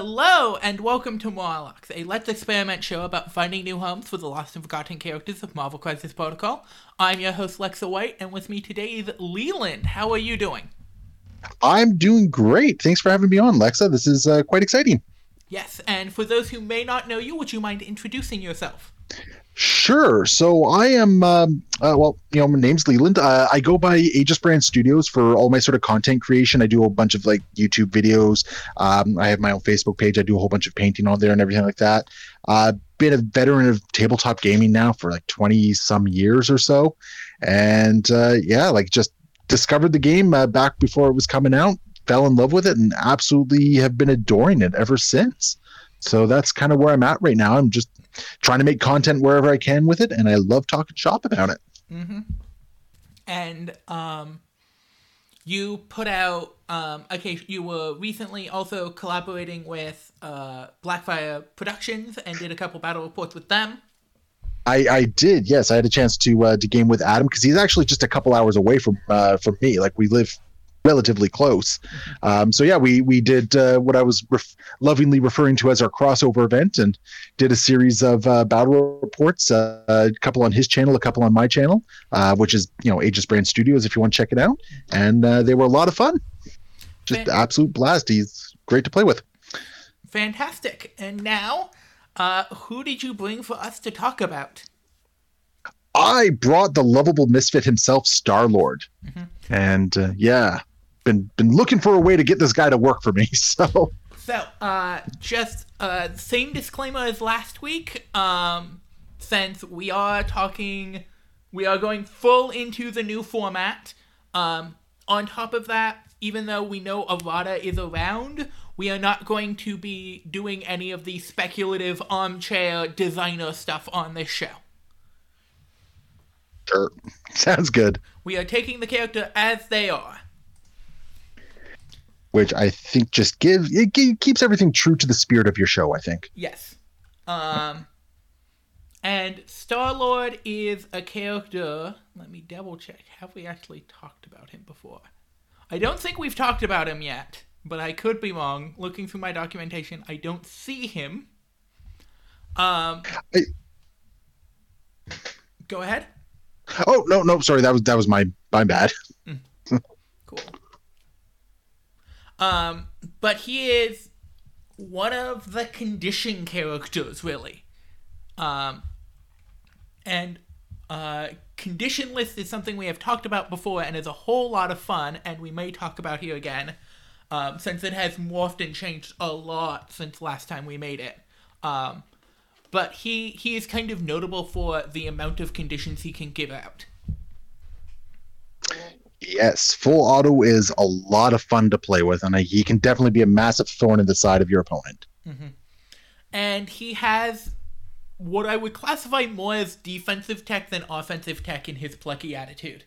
Hello and welcome to Morlocks, a Let's Experiment show about finding new homes for the lost and forgotten characters of Marvel Crisis Protocol. I'm your host Lexa White, and with me today is Leland. How are you doing? I'm doing great. Thanks for having me on, Lexa. This is uh, quite exciting. Yes, and for those who may not know you, would you mind introducing yourself? Sure. So I am, um, uh, well, you know, my name's Leland. Uh, I go by Aegis Brand Studios for all my sort of content creation. I do a bunch of like YouTube videos. Um, I have my own Facebook page. I do a whole bunch of painting on there and everything like that. I've uh, been a veteran of tabletop gaming now for like 20 some years or so. And uh, yeah, like just discovered the game uh, back before it was coming out, fell in love with it, and absolutely have been adoring it ever since. So that's kind of where I'm at right now. I'm just trying to make content wherever I can with it, and I love talking shop about it. Mm-hmm. And um, you put out um, okay. You were recently also collaborating with uh, Blackfire Productions and did a couple battle reports with them. I, I did, yes. I had a chance to uh, to game with Adam because he's actually just a couple hours away from uh, from me. Like we live relatively close. Um, so yeah, we we did uh, what I was ref- lovingly referring to as our crossover event, and did a series of uh, battle reports. Uh, a couple on his channel, a couple on my channel, uh, which is you know Aegis Brand Studios. If you want to check it out, and uh, they were a lot of fun. Just Fan- absolute blast. He's great to play with. Fantastic. And now, uh, who did you bring for us to talk about? I brought the lovable misfit himself, Star Lord, mm-hmm. and uh, yeah, been been looking for a way to get this guy to work for me. So so uh, just uh, same disclaimer as last week. Um, since we are talking, we are going full into the new format. Um, on top of that, even though we know Avada is around, we are not going to be doing any of the speculative armchair designer stuff on this show. Sure. Sounds good. We are taking the character as they are which I think just gives it keeps everything true to the spirit of your show. I think. Yes. Um, and Star Lord is a character. Let me double check. Have we actually talked about him before? I don't think we've talked about him yet, but I could be wrong. Looking through my documentation, I don't see him. Um. I... Go ahead. Oh no, no, sorry. That was that was my my bad. Mm. Cool. Um, but he is one of the condition characters, really. Um, and uh, condition list is something we have talked about before and is a whole lot of fun, and we may talk about here again, um, since it has morphed and changed a lot since last time we made it. Um, but he he is kind of notable for the amount of conditions he can give out. Yes, full auto is a lot of fun to play with, and he can definitely be a massive thorn in the side of your opponent. Mm-hmm. And he has what I would classify more as defensive tech than offensive tech in his plucky attitude.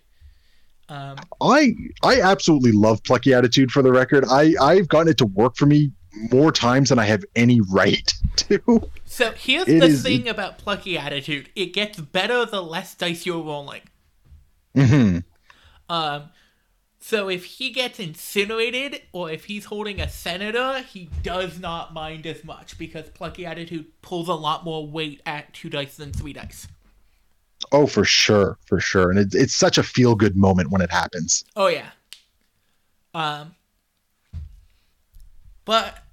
Um, I I absolutely love plucky attitude. For the record, I I've gotten it to work for me more times than I have any right to. So here's it the is, thing about plucky attitude: it gets better the less dice you're rolling. Hmm. Um, so if he gets incinerated or if he's holding a senator, he does not mind as much because plucky attitude pulls a lot more weight at two dice than three dice. Oh, for sure, for sure, and it's it's such a feel good moment when it happens. Oh yeah. Um. But,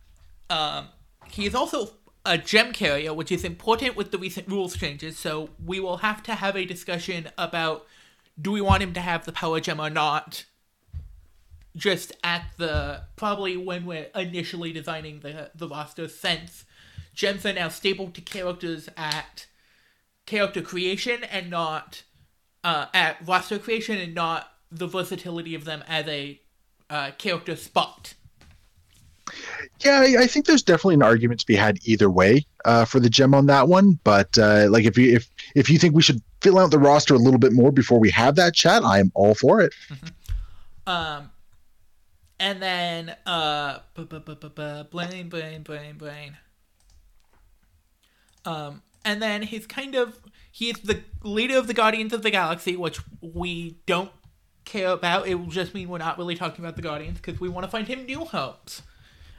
um, he is also a gem carrier, which is important with the recent rules changes. So we will have to have a discussion about do we want him to have the power gem or not? Just at the probably when we're initially designing the the roster, since gems are now stable to characters at character creation and not uh, at roster creation and not the versatility of them as a uh, character spot. Yeah, I think there's definitely an argument to be had either way uh, for the gem on that one. But uh, like, if you if if you think we should fill out the roster a little bit more before we have that chat, I am all for it. Mm-hmm. Um, and then uh, Blaine, Blaine, Blaine, Blaine. Um, and then he's kind of he's the leader of the Guardians of the Galaxy, which we don't care about. It will just mean we're not really talking about the Guardians because we want to find him new homes.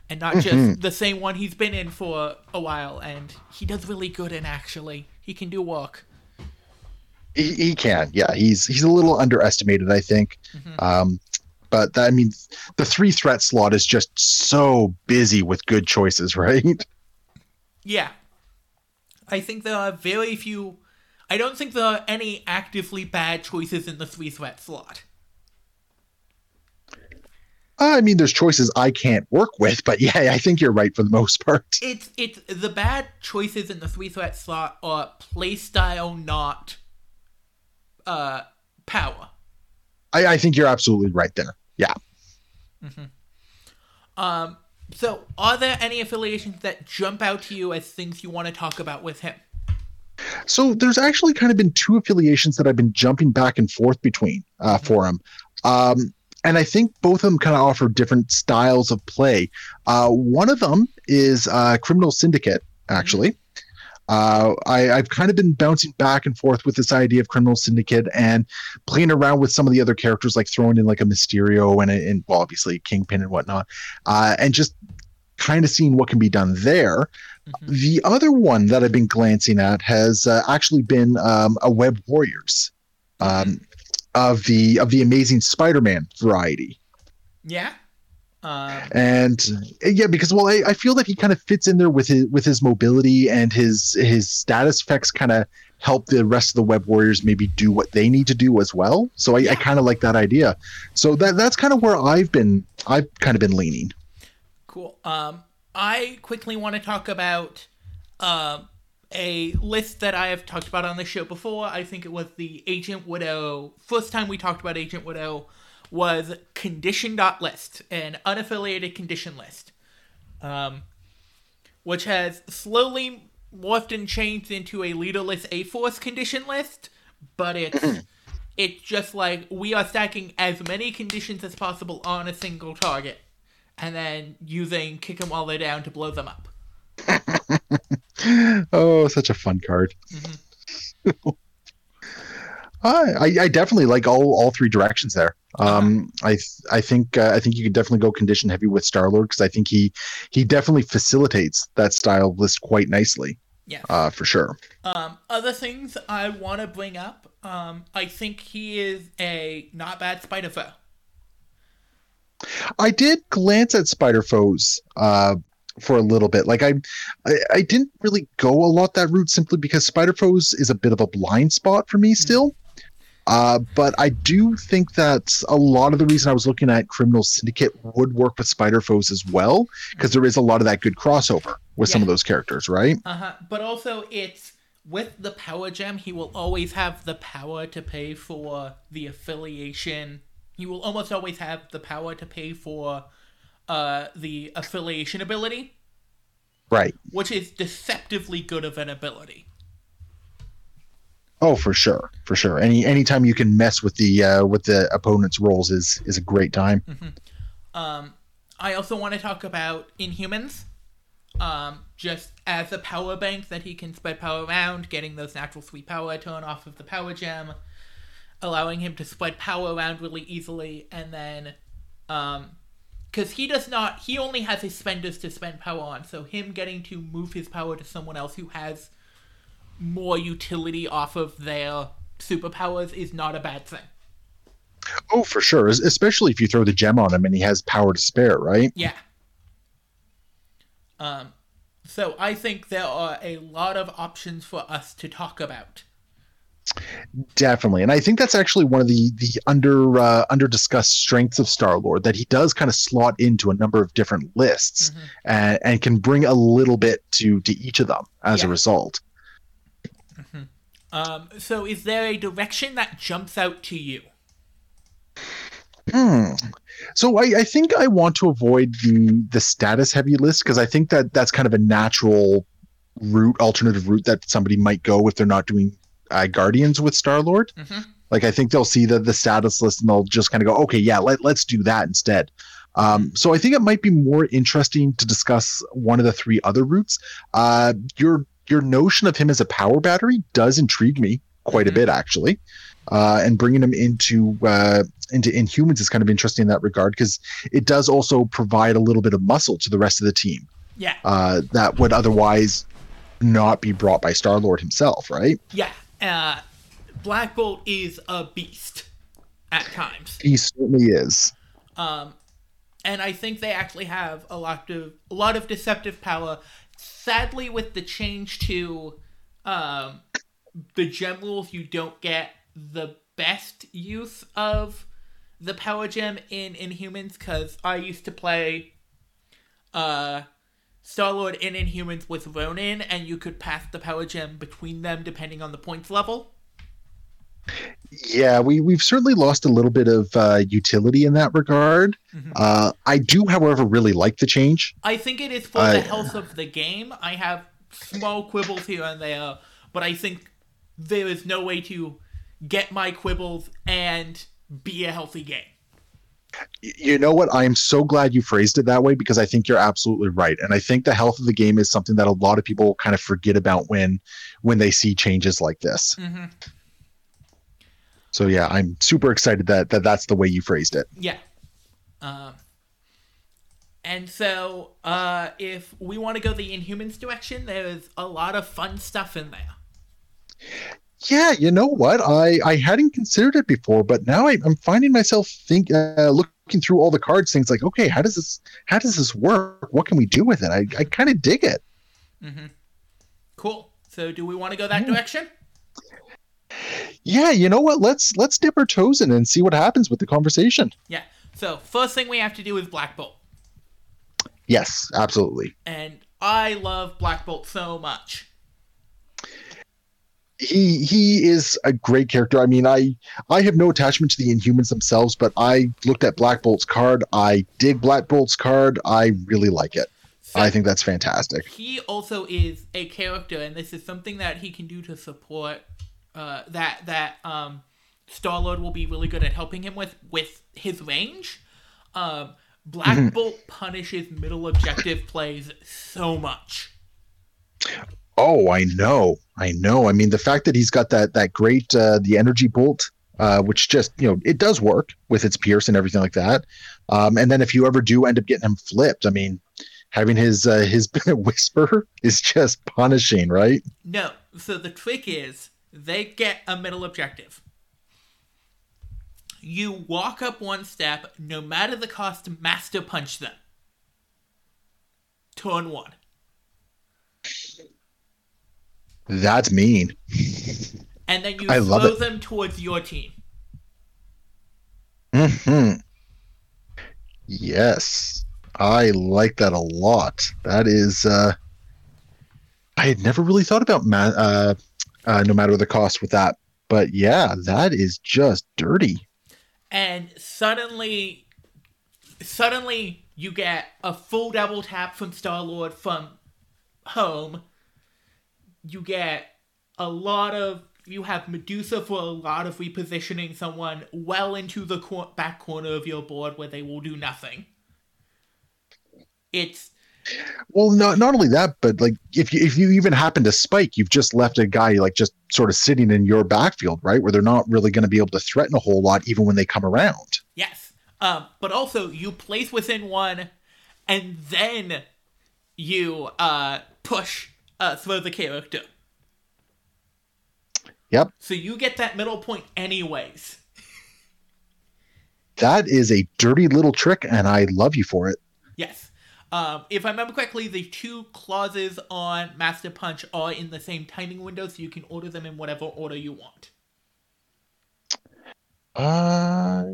And not just the same one he's been in for a while. And he does really good in actually. He can do work. He, he can, yeah. He's he's a little underestimated, I think. Um, but that, I mean, the three threat slot is just so busy with good choices, right? Yeah. I think there are very few. I don't think there are any actively bad choices in the three threat slot. I mean, there's choices I can't work with, but yeah, I think you're right for the most part. It's it's the bad choices in the three threat slot are playstyle, not uh power. I, I think you're absolutely right there. Yeah. Mm-hmm. Um. So, are there any affiliations that jump out to you as things you want to talk about with him? So there's actually kind of been two affiliations that I've been jumping back and forth between uh, for him. Um, and I think both of them kind of offer different styles of play. Uh, one of them is uh, Criminal Syndicate, actually. Uh, I, I've kind of been bouncing back and forth with this idea of Criminal Syndicate and playing around with some of the other characters, like throwing in like a Mysterio and, a, and well, obviously Kingpin and whatnot, uh, and just kind of seeing what can be done there. The other one that I've been glancing at has uh, actually been um, a Web Warriors um, of the of the Amazing Spider-Man variety. Yeah. Uh, and yeah because well I, I feel that he kind of fits in there with his with his mobility and his his status effects kind of help the rest of the web warriors maybe do what they need to do as well so i, I kind of like that idea so that that's kind of where i've been i've kind of been leaning Cool. Um, I quickly want to talk about uh, a list that I have talked about on the show before. I think it was the Agent Widow. First time we talked about Agent Widow was condition.list, an unaffiliated condition list, um, which has slowly morphed and changed into a leaderless A Force condition list, but it's. It's just like we are stacking as many conditions as possible on a single target and then using kick them while they're down to blow them up. oh such a fun card I, I I definitely like all all three directions there. Um, I I think uh, I think you could definitely go condition heavy with Star Lord because I think he he definitely facilitates that style list quite nicely. Yeah. Uh, for sure. Um, other things I want to bring up. Um, I think he is a not bad spider foe. I did glance at Spider Foes uh, for a little bit. Like I, I, I didn't really go a lot that route simply because Spider Foes is a bit of a blind spot for me still. Uh, but I do think that a lot of the reason I was looking at Criminal Syndicate would work with Spider Foes as well, because there is a lot of that good crossover with some of those characters, right? Uh huh. But also, it's with the power gem. He will always have the power to pay for the affiliation. He will almost always have the power to pay for uh, the affiliation ability, Right. which is deceptively good of an ability. Oh, for sure, for sure. Any anytime you can mess with the uh, with the opponent's rolls is is a great time. Mm-hmm. Um, I also want to talk about Inhumans. Um, just as a power bank that he can spread power around, getting those natural sweet power turn off of the power gem, allowing him to spread power around really easily, and then, um, because he does not, he only has his spenders to spend power on, so him getting to move his power to someone else who has more utility off of their superpowers is not a bad thing. Oh, for sure. Especially if you throw the gem on him and he has power to spare, right? Yeah. Um, so I think there are a lot of options for us to talk about. Definitely, and I think that's actually one of the the under uh, under discussed strengths of Star Lord that he does kind of slot into a number of different lists and, and can bring a little bit to to each of them as a Yeah. result. Um, so is there a direction that jumps out to you? Hmm. So I, I think I want to avoid the the status heavy list because I think that that's kind of a natural route, alternative route that somebody might go if they're not doing uh, Guardians with Star Lord. Mhm. Like I think they'll see the the status list and they'll just kind of go, okay, yeah, let let's do that instead. Um, so I think it might be more interesting to discuss one of the three other routes. Uh, your your notion of him as a power battery does intrigue me quite Mhm. a bit actually. Uh, and bringing him into uh, into Inhumans is kind of interesting in that regard because it does also provide a little bit of muscle to the rest of the team Yeah, uh, that would otherwise not be brought by Star Lord himself, right? yeah. Uh, Black Bolt is a beast at times. He certainly is. Um, and I think they actually have a lot of a lot of deceptive power. Sadly, with the change to um, the gem rules, you don't get the best use of the power gem in Inhumans because I used to play uh, Star Lord in Inhumans with Ronin, and you could pass the power gem between them depending on the points level. Yeah, we we've certainly lost a little bit of uh, utility in that regard. Mhm. Uh, I do, however, really like the change. I think it is for I- the health of the game. I have small quibbles here and there, but I think there is no way to get my quibbles and be a healthy game. You know what? I am so glad you phrased it that way because I think you're absolutely right, and I think the health of the game is something that a lot of people kind of forget about when when they see changes like this. Mm-hmm. So yeah, I'm super excited that, that that's the way you phrased it. Yeah. Um, and so, uh, if we want to go the Inhumans direction, there's a lot of fun stuff in there. Yeah, you know what? I I hadn't considered it before, but now I, I'm finding myself think uh, looking through all the cards, things like, okay, how does this how does this work? What can we do with it? I, I kind of dig it. hmm Cool. So, do we want to go that direction? Yeah, you know what? Let's let's dip our toes in and see what happens with the conversation. Yeah. So, first thing we have to do is Black Bolt. Yes, absolutely. And I love Black Bolt so much. He he is a great character. I mean, I I have no attachment to the Inhumans themselves, but I looked at Black Bolt's card. I dig Black Bolt's card. I really like it. So, I think that's fantastic. he also is a character, and this is something that he can do to support uh, that that um, Star Lord will be really good at helping him with with his range. Um, Black Mhm. Bolt punishes middle objective plays so much. Oh, I know, I know. I mean, the fact that he's got that that great uh, the energy bolt, uh, which just you know it does work with its pierce and everything like that. Um, and then if you ever do end up getting him flipped, I mean, having his uh, his whisper is just punishing, right? No, so the trick is they get a middle objective. You walk up one step, no matter the cost, master punch them. Turn one. That's mean. and then you I love them towards your team. hmm Yes, I like that a lot. That is, uh, I had never really thought about ma- uh, uh, no matter the cost with that, but yeah, that is just dirty. And suddenly, suddenly you get a full double tap from Star Lord from home. You get a lot of. You have Medusa for a lot of repositioning someone well into the cor- back corner of your board where they will do nothing. It's Well, not not only that, but like if you if you even happen to spike, you've just left a guy like just sort of sitting in your backfield, right, where they're not really going to be able to threaten a whole lot, even when they come around. Yes. Um, but also you place within one, and then you uh push uh throw the character. Yep, So you get that middle point anyways. that is a dirty little trick, and I love you for it. Yes. Um, if I remember correctly, the two clauses on Master Punch are in the same timing window, so you can order them in whatever order you want. Uh,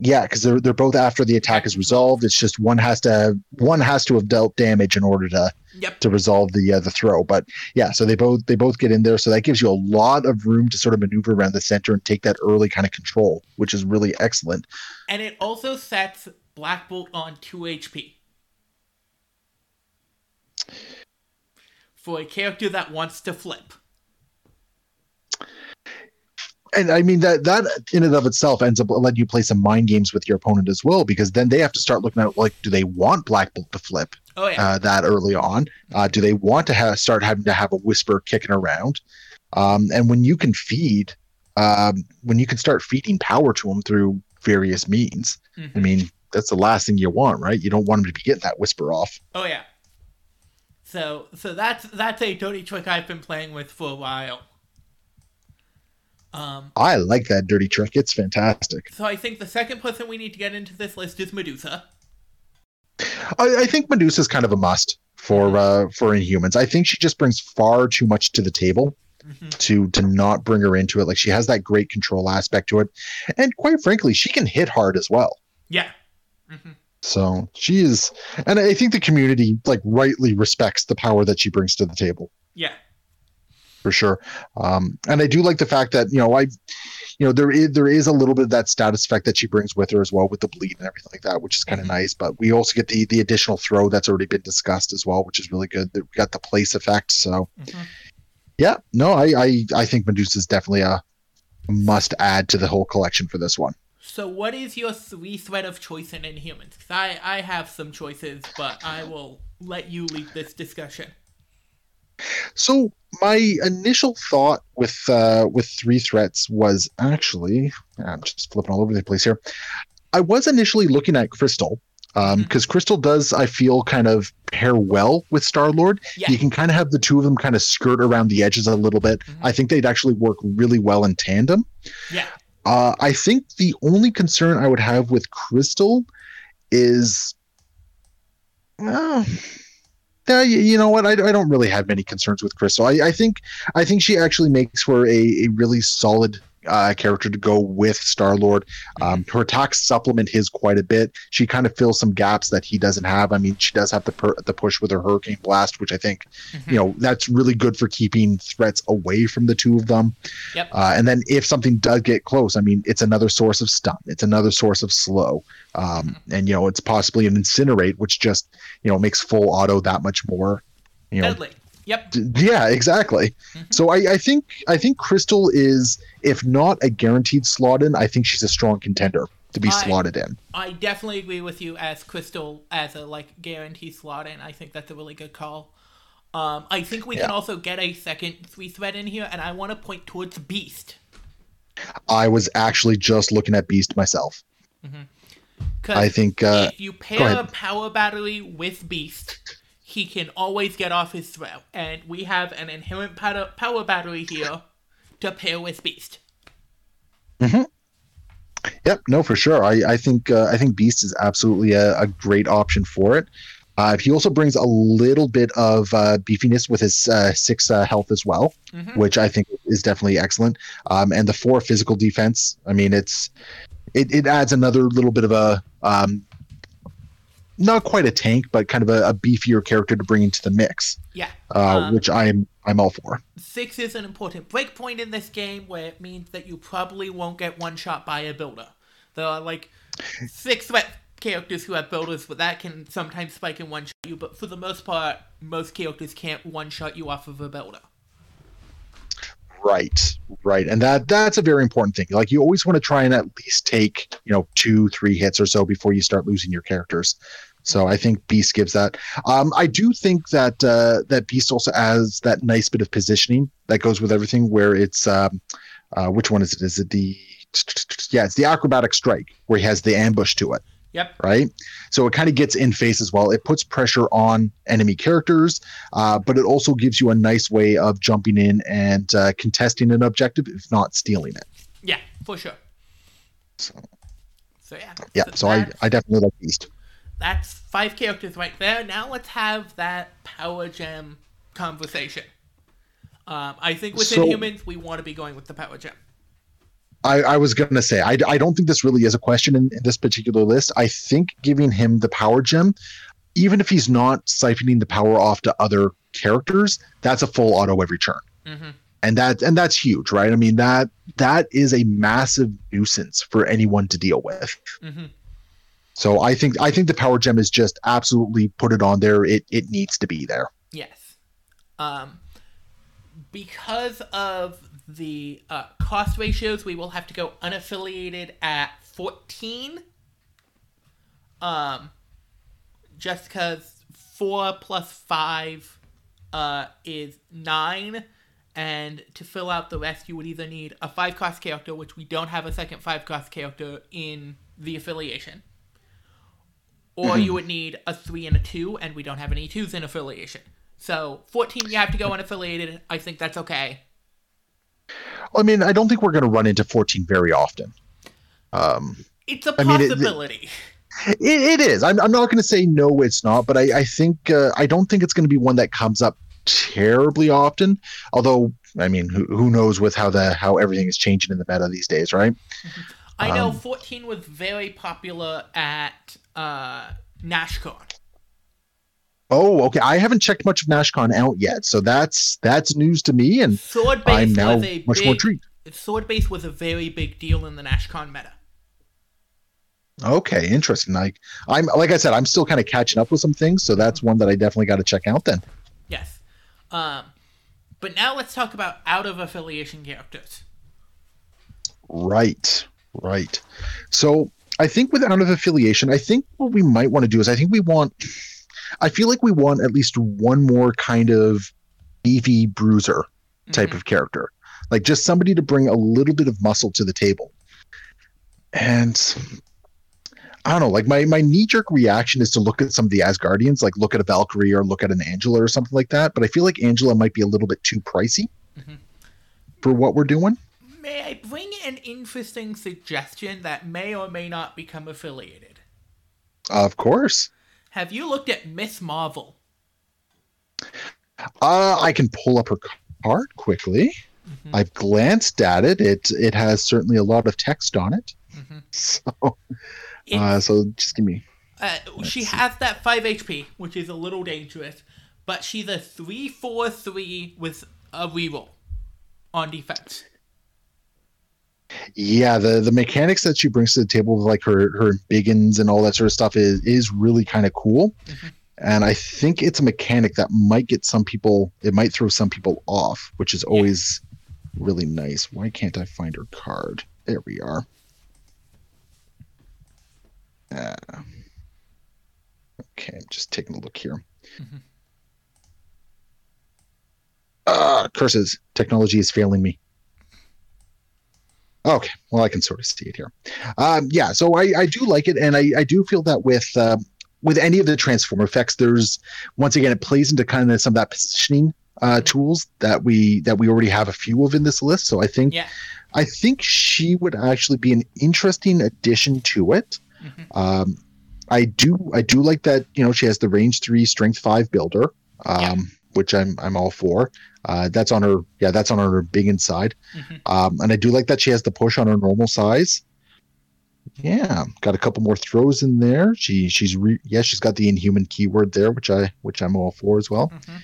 yeah, because they're they're both after the attack is resolved. It's just one has to one has to have dealt damage in order to Yep. to resolve the uh, the throw. But yeah, so they both they both get in there, so that gives you a lot of room to sort of maneuver around the center and take that early kind of control, which is really excellent. And it also sets Black Bolt on 2 HP. For a character that wants to flip. And I mean that that in and of itself ends up letting you play some mind games with your opponent as well, because then they have to start looking at like, do they want Black Bolt to flip Oh, yeah. uh, that early on? Uh, do they want to have, start having to have a whisper kicking around? Um, and when you can feed, um, when you can start feeding power to them through various means, Mhm. I mean, that's the last thing you want, right? You don't want them to be getting that whisper off. Oh yeah. So so that's that's a dirty trick I've been playing with for a while. Um, I like that dirty trick. It's fantastic. so I think the second person we need to get into this list is Medusa. I, I think Medusa's kind of a must for uh, for Inhumans. I think she just brings far too much to the table Mhm. to to not bring her into it. Like she has that great control aspect to it, and quite frankly, she can hit hard as well. Yeah. hmm So she is, and I think the community like rightly respects the power that she brings to the table Yeah. For sure. Um, and I do like the fact that you know I, you know there is there is a little bit of that status effect that she brings with her as well with the bleed and everything like that, which is kind of Mhm. nice. But we also get the the additional throw that's already been discussed as well, which is really good. We got the place effect, so Mhm. yeah, no, I I I think Medusa is definitely a must add to the whole collection for this one. So what is your three threat of choice in Inhumans? 'Cause I I have some choices, but I will let you lead this discussion. So my initial thought with uh, with three threats was actually I'm just flipping all over the place here. I was initially looking at Crystal because Crystal does I feel kind of pair well with Star Lord. Yeah. You can kind of have the two of them kind of skirt around the edges a little bit. Mhm. I think they'd actually work really well in tandem. Yeah. Uh, I think the only concern I would have with Crystal is, well, yeah, you, you know what? I, I don't really have many concerns with Crystal. I, I think I think she actually makes for a, a really solid uh, character to go with Star Lord. Um, her attacks supplement his quite a bit. She kind of fills some gaps that he doesn't have. I mean, she does have the per- the push with her Hurricane Blast, which I think Mhm. you know that's really good for keeping threats away from the two of them. Yep. Uh, and then if something does get close, I mean, it's another source of stun. It's another source of slow. Um, and you know, it's possibly an incinerate, which just you know makes full auto that much more. You know, Deadly. Yep. yeah, exactly. Mhm. So I, I think I think Crystal is, if not a guaranteed slot in, I think she's a strong contender to be I- slotted in. I definitely agree with you as Crystal as a like guaranteed slot in. I think that's a really good call. Um, I think we can also get a second three threat in here, and I want to point towards Beast. I was actually just looking at Beast myself. Cause I think uh, if you pair a power battery with Beast, he can always get off his throw, and we have an inherent power power battery here to pair with Beast. Yep, no, for sure. I, I think uh, I think Beast is absolutely a, a great option for it. Uh, he also brings a little bit of uh, beefiness with his uh, six uh, health as well, Mhm. which I think is definitely excellent. Um, and the four physical defense. I mean, it's it, it adds another little bit of a um, not quite a tank, but kind of a, a beefier character to bring into the mix, Yeah. uh, Um, which I'm I'm all for. Six is an important breakpoint in this game where it means that you probably won't get one shot by a builder. There are like six threat characters who have builders, but that can sometimes spike and one shot you, but for the most part, most characters can't one shot you off of a builder. Right, right, and that that's a very important thing. Like you always want to try and at least take you know two, three hits or so before you start losing your characters. So I think Beast gives that. Um, I do think that uh, that Beast also has that nice bit of positioning that goes with everything. Where it's um, uh, which one is it? Is it the yeah? It's the acrobatic strike where he has the ambush to it Yep. right? So it kind of gets in face as well. It puts pressure on enemy characters, uh, but it also gives you a nice way of jumping in and uh, contesting an objective, if not stealing it. Yeah, for sure. So, So yeah. yeah, so I, I definitely like Beast. That's five characters right there. Now let's have that power gem conversation. Um, I think within So- Inhumans, we want to be going with the power gem. I, I was going to say, I, I don't think this really is a question in, in this particular list. I think giving him the power gem, even if he's not siphoning the power off to other characters, that's a full auto every turn. hmm and that and that's huge right i mean that that is a massive nuisance for anyone to deal with hmm so i think i think the power gem is just absolutely put it on there it it needs to be there Yes. Um, because of the uh, cost ratios, we will have to go unaffiliated at 14. Um, just because 4 plus 5 uh, is 9, and to fill out the rest, you would either need a five cost character, which we don't have a second five cost character in the affiliation, or you would need a three and a two, and we don't have any twos in affiliation. So 14, you have to go unaffiliated. I think that's okay. I mean, I don't think we're going to run into 14 very often. Um, It's a I mean, it- possibility. it, it is. I'm, I'm not going to say no, it's not, but I, I think uh, I don't think it's going to be one that comes up terribly often. Although, I mean, who, who knows with how the how everything is changing in the meta these days, right? I know um, 14 was very popular at uh, NashCon. Oh, okay. I haven't checked much of NashCon out yet, so that's that's news to me, and Sword I'm now was a much big, more intrigued. Sword base was a very big deal in the NashCon meta. Okay, interesting. Like I'm like I said, I'm still kind of catching up with some things, so that's one that I definitely got to check out. Then, Yes. Um, but now let's talk about out of affiliation characters. right, right. So I think with out of affiliation, I think what we might want to do is I think we want. I feel like we want at least one more kind of beefy bruiser type Mhm. of character, like just somebody to bring a little bit of muscle to the table. And I don't know, like my my knee jerk reaction is to look at some of the Asgardians, like look at a Valkyrie or look at an Angela or something like that. But I feel like Angela might be a little bit too pricey Mhm. for what we're doing. May I bring an interesting suggestion that may or may not become affiliated? Of course, Have you looked at Ms. Marvel? uh, I can pull up her card quickly. Mhm. I've glanced at it. It it has certainly a lot of text on it. Mhm. So It- uh, so just give me Uh, she see. has that 5 HP, which is a little dangerous, but she's a 3 4 3 with a reroll on defense. Yeah, the the mechanics that she brings to the table with like her her biggins and all that sort of stuff is is really kind of cool. Mhm. And I think it's a mechanic that might get some people it might throw some people off, which is always really nice. Why can't I find her card? There we are. Uh, okay, I'm just taking a look here. Mm-hmm. Ah, curses. Technology is failing me. Okay, well, I can sort of see it here. Um, yeah, so I, I do like it, and I, I do feel that with uh, with any of the transform effects, there's once again it plays into kind of some of that positioning uh, tools that we that we already have a few of in this list. So I think Yeah. I think she would actually be an interesting addition to it. Mhm. Um, I do I do like that you know she has the range three strength five builder, um, Yeah. which I'm I'm all for. Uh, that's on her yeah that's on her big inside, Mhm. um, and I do like that she has the push on her normal size. Yeah, got a couple more throws in there. She she's re- yeah she's got the inhuman keyword there, which I which I'm all for as well. Mhm.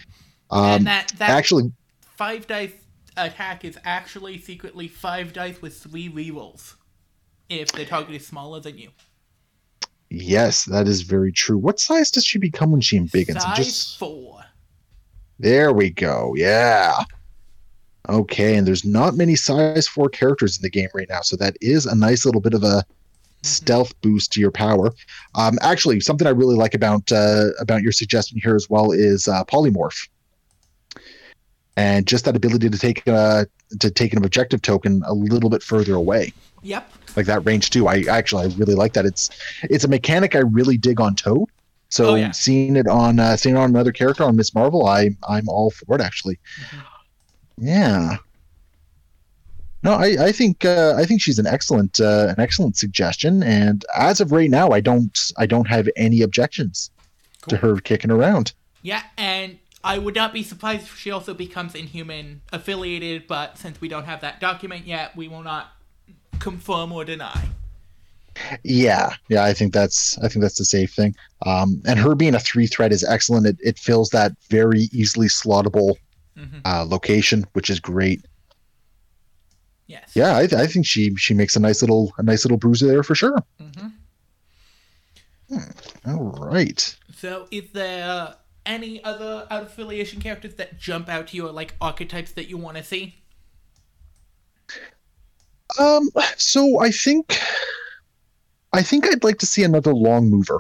Um, and that, that actually, 5 dice attack is actually secretly 5 dice with 3 rerolls if the target is smaller than you. yes, that is very true. What size does she become when she embiggens? I'm Size just 4. There we go. Yeah. Okay, and there's not many size four characters in the game right now, so that is a nice little bit of a stealth boost to your power. Um, actually, something I really like about uh, about your suggestion here as well is uh, polymorph, and just that ability to take uh, to take an objective token a little bit further away, Yep. like that range too. I actually I really like that. It's it's a mechanic I really dig on Toad. So Oh, yeah. seeing it on uh, seeing it on another character on Ms. Marvel, I I'm all for it actually. Mhm. Yeah. No, I, I think uh, I think she's an excellent uh, an excellent suggestion, and as of right now, I don't I don't have any objections to her kicking around. Yeah, and I would not be surprised if she also becomes Inhuman affiliated, but since we don't have that document yet, we will not confirm or deny. Yeah, yeah, I think that's I think that's the safe thing. Um, and her being a three threat is excellent. It, it fills that very easily slottable hmm uh, location, which is great. Yes. Yeah, I, I think she she makes a nice little a nice little bruiser there for sure. hmm All right. So, is there any other out affiliation characters that jump out to you, or like archetypes that you want to see? Um, so I think I think I'd like to see another long mover.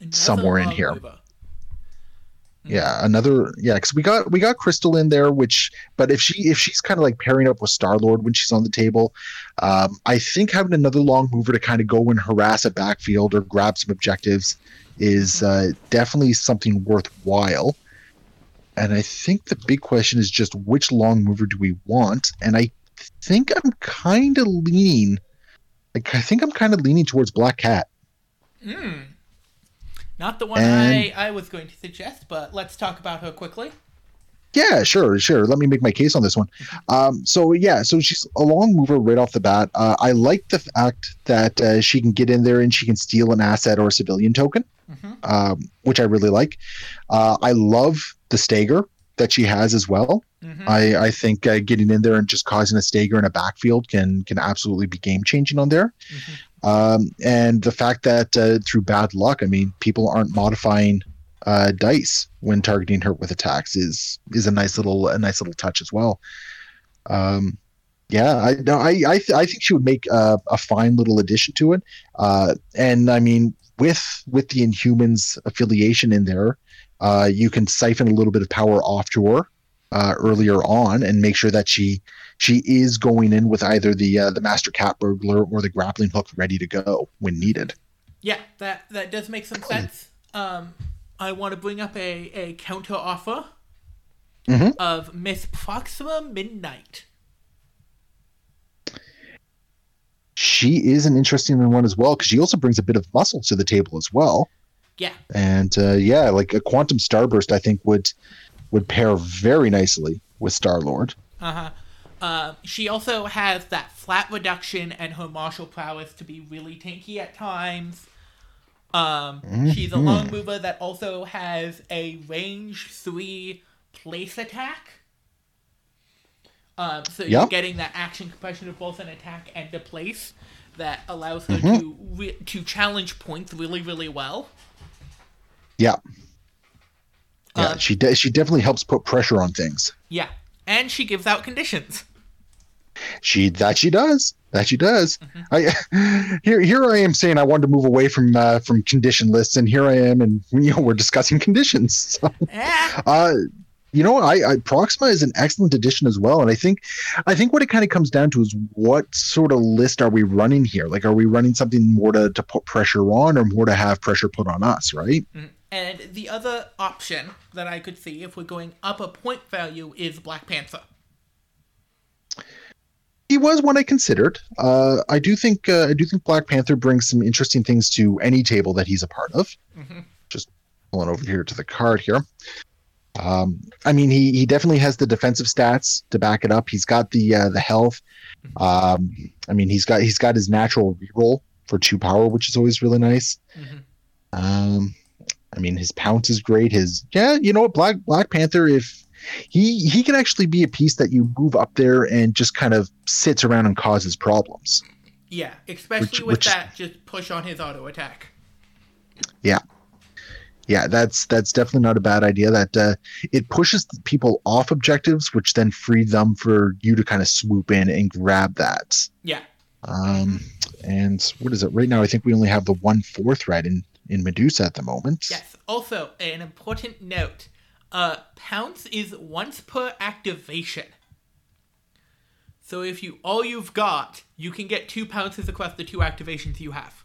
Another Somewhere in here. mover. Yeah, another yeah, because we got we got Crystal in there, which but if she if she's kind of like pairing up with Star Lord when she's on the table, um, I think having another long mover to kind of go and harass a backfield or grab some objectives is uh, definitely something worthwhile. And I think the big question is just which long mover do we want? And I think I'm kind of leaning, like I think I'm kind of leaning towards Black Cat. Hmm. Not the one And- I, I was going to suggest, but let's talk about her quickly. Yeah, sure, sure. Let me make my case on this one. Um, so yeah, so she's a long mover right off the bat. Uh, I like the fact that uh, she can get in there and she can steal an asset or a civilian token, Mhm. um, which I really like. Uh, I love the stagger that she has as well. Mhm. I, I think uh, getting in there and just causing a stagger in a backfield can can absolutely be game changing on there. Mhm. Um, and the fact that uh, through bad luck, I mean, people aren't modifying uh, dice when targeting her with attacks is is a nice little a nice little touch as well. Um, yeah, I no, I I, th- I think she would make a, a fine little addition to it. Uh, and I mean, with with the Inhumans affiliation in there, uh, you can siphon a little bit of power off to her uh, earlier on and make sure that she she is going in with either the uh, the master cat burglar or the grappling hook ready to go when needed. Yeah, that that does make some sense. Um, I want to bring up a, a counter offer Mhm. of Miss Proxima Midnight. She is an interesting one as well because she also brings a bit of muscle to the table as well. Yeah, And uh, yeah, like a quantum starburst, I think would would pair very nicely with Star Lord. uh huh. Uh, she also has that flat reduction and her martial prowess to be really tanky at times. Um, she's a long mover that also has a range three place attack. Um, so you're getting that action compression of both an attack and a place that allows her to re- to challenge points really really well. Yeah, yeah, Uh, she de- she definitely helps put pressure on things. Yeah, and she gives out conditions. She that she does. That she does. I here here I am saying I wanted to move away from uh, from condition lists, and here I am, and you know we're discussing conditions. So, Eh, uh, you know, I, I Proxima is an excellent addition as well, and I think I think what it kind of comes down to is what sort of list are we running here? Like, are we running something more to to put pressure on, or more to have pressure put on us? Right? And the other option that I could see if we're going up a point value is Black Panther. he was one I considered. Uh, I do think uh, I do think Black Panther brings some interesting things to any table that he's a part of. Mhm. Just pulling over here to the card here. Um, I mean, he he definitely has the defensive stats to back it up. He's got the uh, the health. Um, I mean, he's got he's got his natural reroll for two power, which is always really nice. Mhm. Um, I mean, his pounce is great. His yeah, you know what, Black Black Panther, if he he can actually be a piece that you move up there and just kind of sits around and causes problems. Yeah, especially Which- with which- that just push on his auto attack. Yeah, Yeah, that's that's definitely not a bad idea. That uh, it pushes people off objectives, which then free them for you to kind of swoop in and grab that. Yeah. Um, and what is it right now? I think we only have the one four threat in in Medusa at the moment. Yes. Also, an important note: uh, pounce is once per activation. So if you all you've got, you can get two pounces across the two activations you have.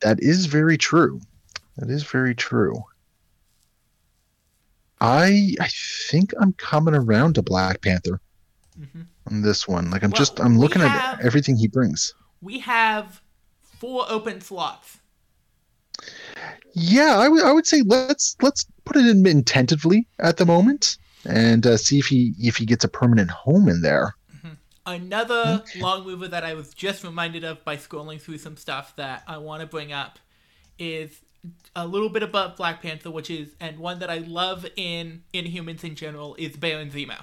That is very true. That is very true. I I think I'm coming around to Black Panther mm-hmm. on this one. Like I'm Well, just I'm looking have- at everything he brings. We have four open slots. Yeah, I would I would say let's let's put it in, tentatively at the moment and uh, see if he if he gets a permanent home in there. Another long mover that I was just reminded of by scrolling through some stuff that I want to bring up is a little bit about Black Panther, which is and one that I love in Inhumans in general is Baron Zemo.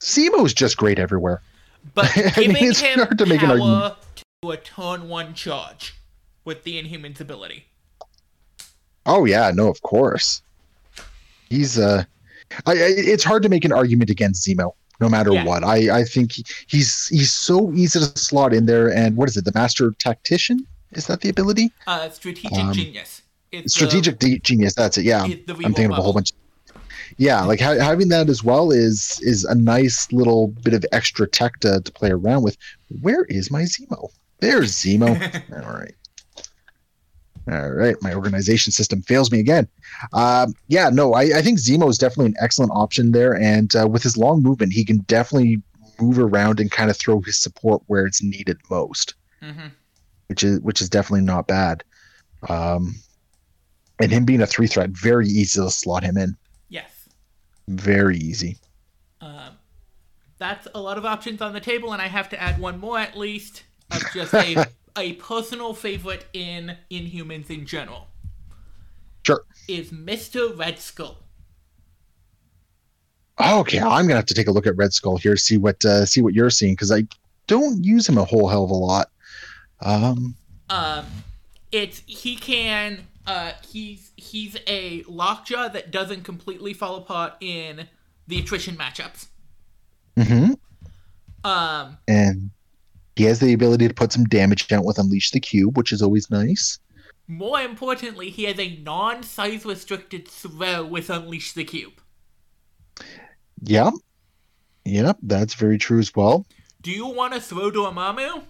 Zemo's just great everywhere. But I mean, giving it's him hard to make an power to a turn one charge with the Inhumans ability. Oh yeah, no, of course. He's uh, I, I it's hard to make an argument against Zemo, no matter Yeah. what. I I think he, he's he's so easy to slot in there. And what is it? The Master Tactician is that the ability? Uh, strategic Um, genius. It's Strategic de- genius. That's it. Yeah, The, the I'm thinking of a whole bunch. Yeah, like ha- having that as well is is a nice little bit of extra tech to, to play around with. Where is my Zemo? There's Zemo. All right. All right, my organization system fails me again. Um, yeah, no, I, I think Zemo is definitely an excellent option there, and uh, with his long movement, he can definitely move around and kind of throw his support where it's needed most Mhm. which is which is definitely not bad. Um, and him being a three threat, very easy to slot him in. Yes. Very easy. Um, that's a lot of options on the table, and I have to add one more at least of just a, a personal favorite in Inhumans in general. Sure. Is Mr. Red Skull. Okay, I'm gonna have to take a look at Red Skull here, see what uh, see what you're seeing, because I don't use him a whole hell of a lot. Um, Um, it's he can. Uh, he's he's a lockjaw that doesn't completely fall apart in the attrition matchups. Mm mhm. Um, and he has the ability to put some damage out with Unleash the Cube, which is always nice. more importantly, he has a non-size restricted throw with Unleash the Cube. Yep, yep, that's very true as well. Do you want to throw Dormammu?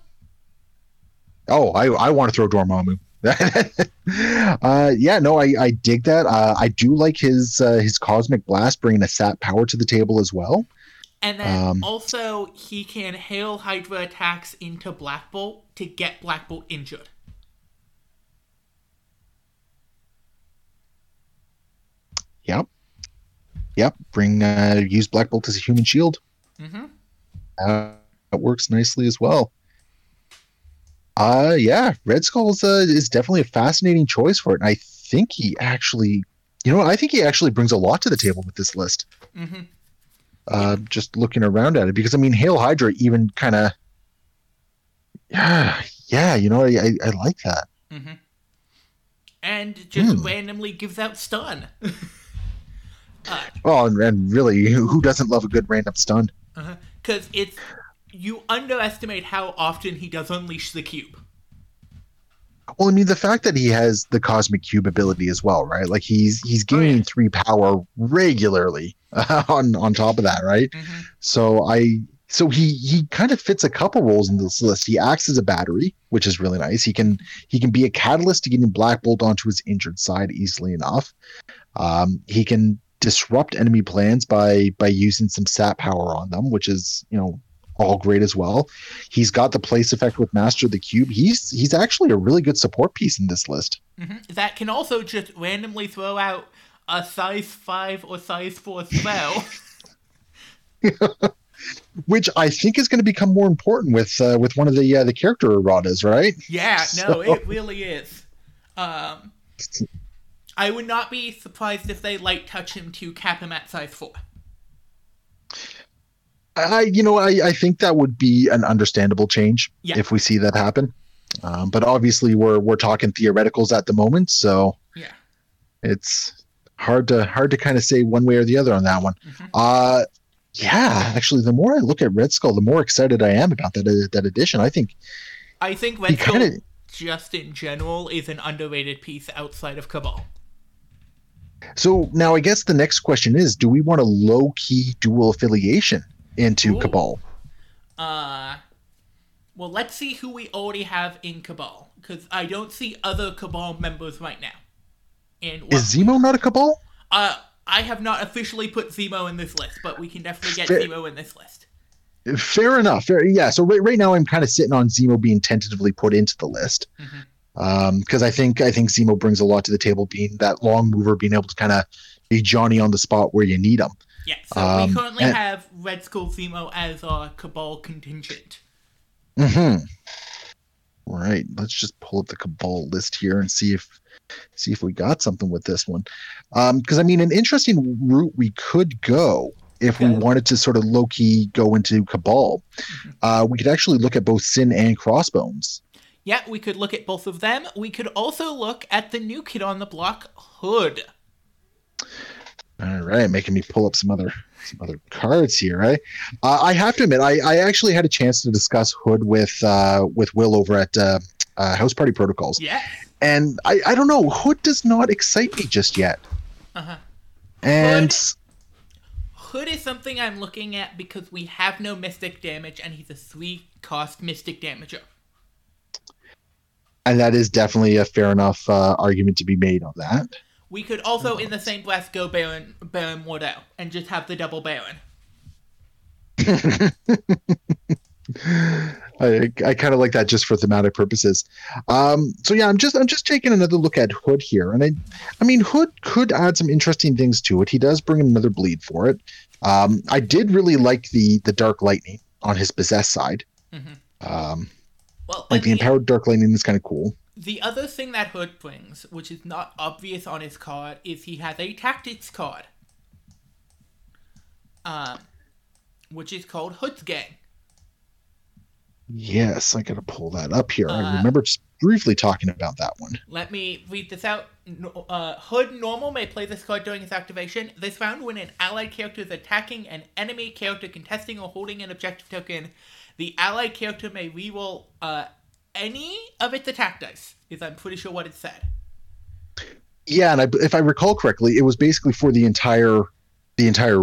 Oh, I I want to throw Dormammu. uh, yeah, no, I, I dig that. Uh, I do like his uh, his cosmic blast bringing a sap power to the table as well. And then Um, also he can hail Hydra attacks into Black Bolt to get Black Bolt injured. Yep, yep. Bring uh, use Black Bolt as a human shield. Mm-hmm. Uh, that works nicely as well. Uh, yeah, Red Skull is, uh, is definitely a fascinating choice for it. And I think he actually, you know, I think he actually brings a lot to the table with this list. Mm-hmm. Uh, just looking around at it because I mean, Hail Hydra even kind of, yeah, yeah, you know, I, I, I like that. Mm-hmm. And just Hmm. randomly gives out stun. uh, Oh, and, and really, who who doesn't love a good random stun? Because it's you underestimate how often he does unleash the cube. Well, I mean, the fact that he has the Cosmic Cube ability as well, right? Like he's he's Oh, yeah. gaining three power regularly on on top of that, right? Mm-hmm. So I so he he kind of fits a couple roles in this list. He acts as a battery, which is really nice. He can he can be a catalyst to getting Black Bolt onto his injured side easily enough. Um, he can disrupt enemy plans by by using some sap power on them, which is you know all great as well. He's got the place effect with Master of the Cube. He's he's actually a really good support piece in this list. hmm That can also just randomly throw out a size 5 or size 4 spell. Which I think is going to become more important with uh, with one of the uh, the character erratas, right? yeah, no, So- it really is. Um, I would not be surprised if they light touch him to cap him at size 4. I, you know, I, I think that would be an understandable change Yeah. if we see that happen. Um, but obviously, we're we're talking theoreticals at the moment, so Yeah. it's hard to hard to kind of say one way or the other on that one. Mhm. Uh, yeah, actually, the more I look at Red Skull, the more excited I am about that uh, that addition. I think I think Red Skull, kind of just in general, is an underrated piece outside of Cabal. so now. I guess the next question is: Do we want a low key dual affiliation into Ooh. Cabal? Uh, well, let's see who we already have in Cabal, because I don't see other Cabal members right now. And well, Is Zemo not a Cabal? uh, I have not officially put Zemo in this list, but we can definitely get Fair- Zemo in this list. Fair enough. Fair, yeah. So right, right now, I'm kind of sitting on Zemo being tentatively put into the list Mhm. because I think I think Zemo brings a lot to the table, being that long mover, being able to kind of be Johnny on the spot where you need him. Yeah, so Um, we currently and- have Red Skull Zemo as our Cabal contingent. Mm-hmm. Right. Let's just pull up the Cabal list here and see if see if we got something with this one. Because I mean, an interesting route we could go if we wanted to sort of low key go into Cabal. Uh, we could actually look at both Sin and Crossbones. Yeah, we could look at both of them. We could also look at the new kid on the block, Hood. All right, making me pull up some other some other cards here, right? Uh, I have to admit, I, I actually had a chance to discuss Hood with uh, with Will over at uh, uh, House Party Protocols, Yeah. and I, I don't know. Hood does not excite me just yet. Uh-huh. And Hood is something I'm looking at because we have no mystic damage and he's a three cost mystic damager. and that is definitely a fair enough uh, argument to be made on that. We could also, in the same breath, go Baron Baron Mordo and just have the double Baron. I, I kind of like that just for thematic purposes. Um, so yeah, I'm just I'm just taking another look at Hood here, and I, I mean Hood could add some interesting things to it. He does bring another bleed for it. Um, I did really like the the Dark Lightning on his possessed side. Mhm. Um, Well, like the empowered Dark Lightning is kind of cool. The other thing that Hood brings, which is not obvious on his card, is he has a tactics card. Um, which is called Hood's Gang. Yes, I gotta pull that up here. I Uh, remember just briefly talking about that one. Let me read this out. Uh, Hood normal may play this card during its activation. This round, when an allied character is attacking an enemy character contesting or holding an objective token, the allied character may reroll uh, any of its attack dice. Is I'm pretty sure what it said. Yeah, and I, if I recall correctly, it was basically for the entire, the entire.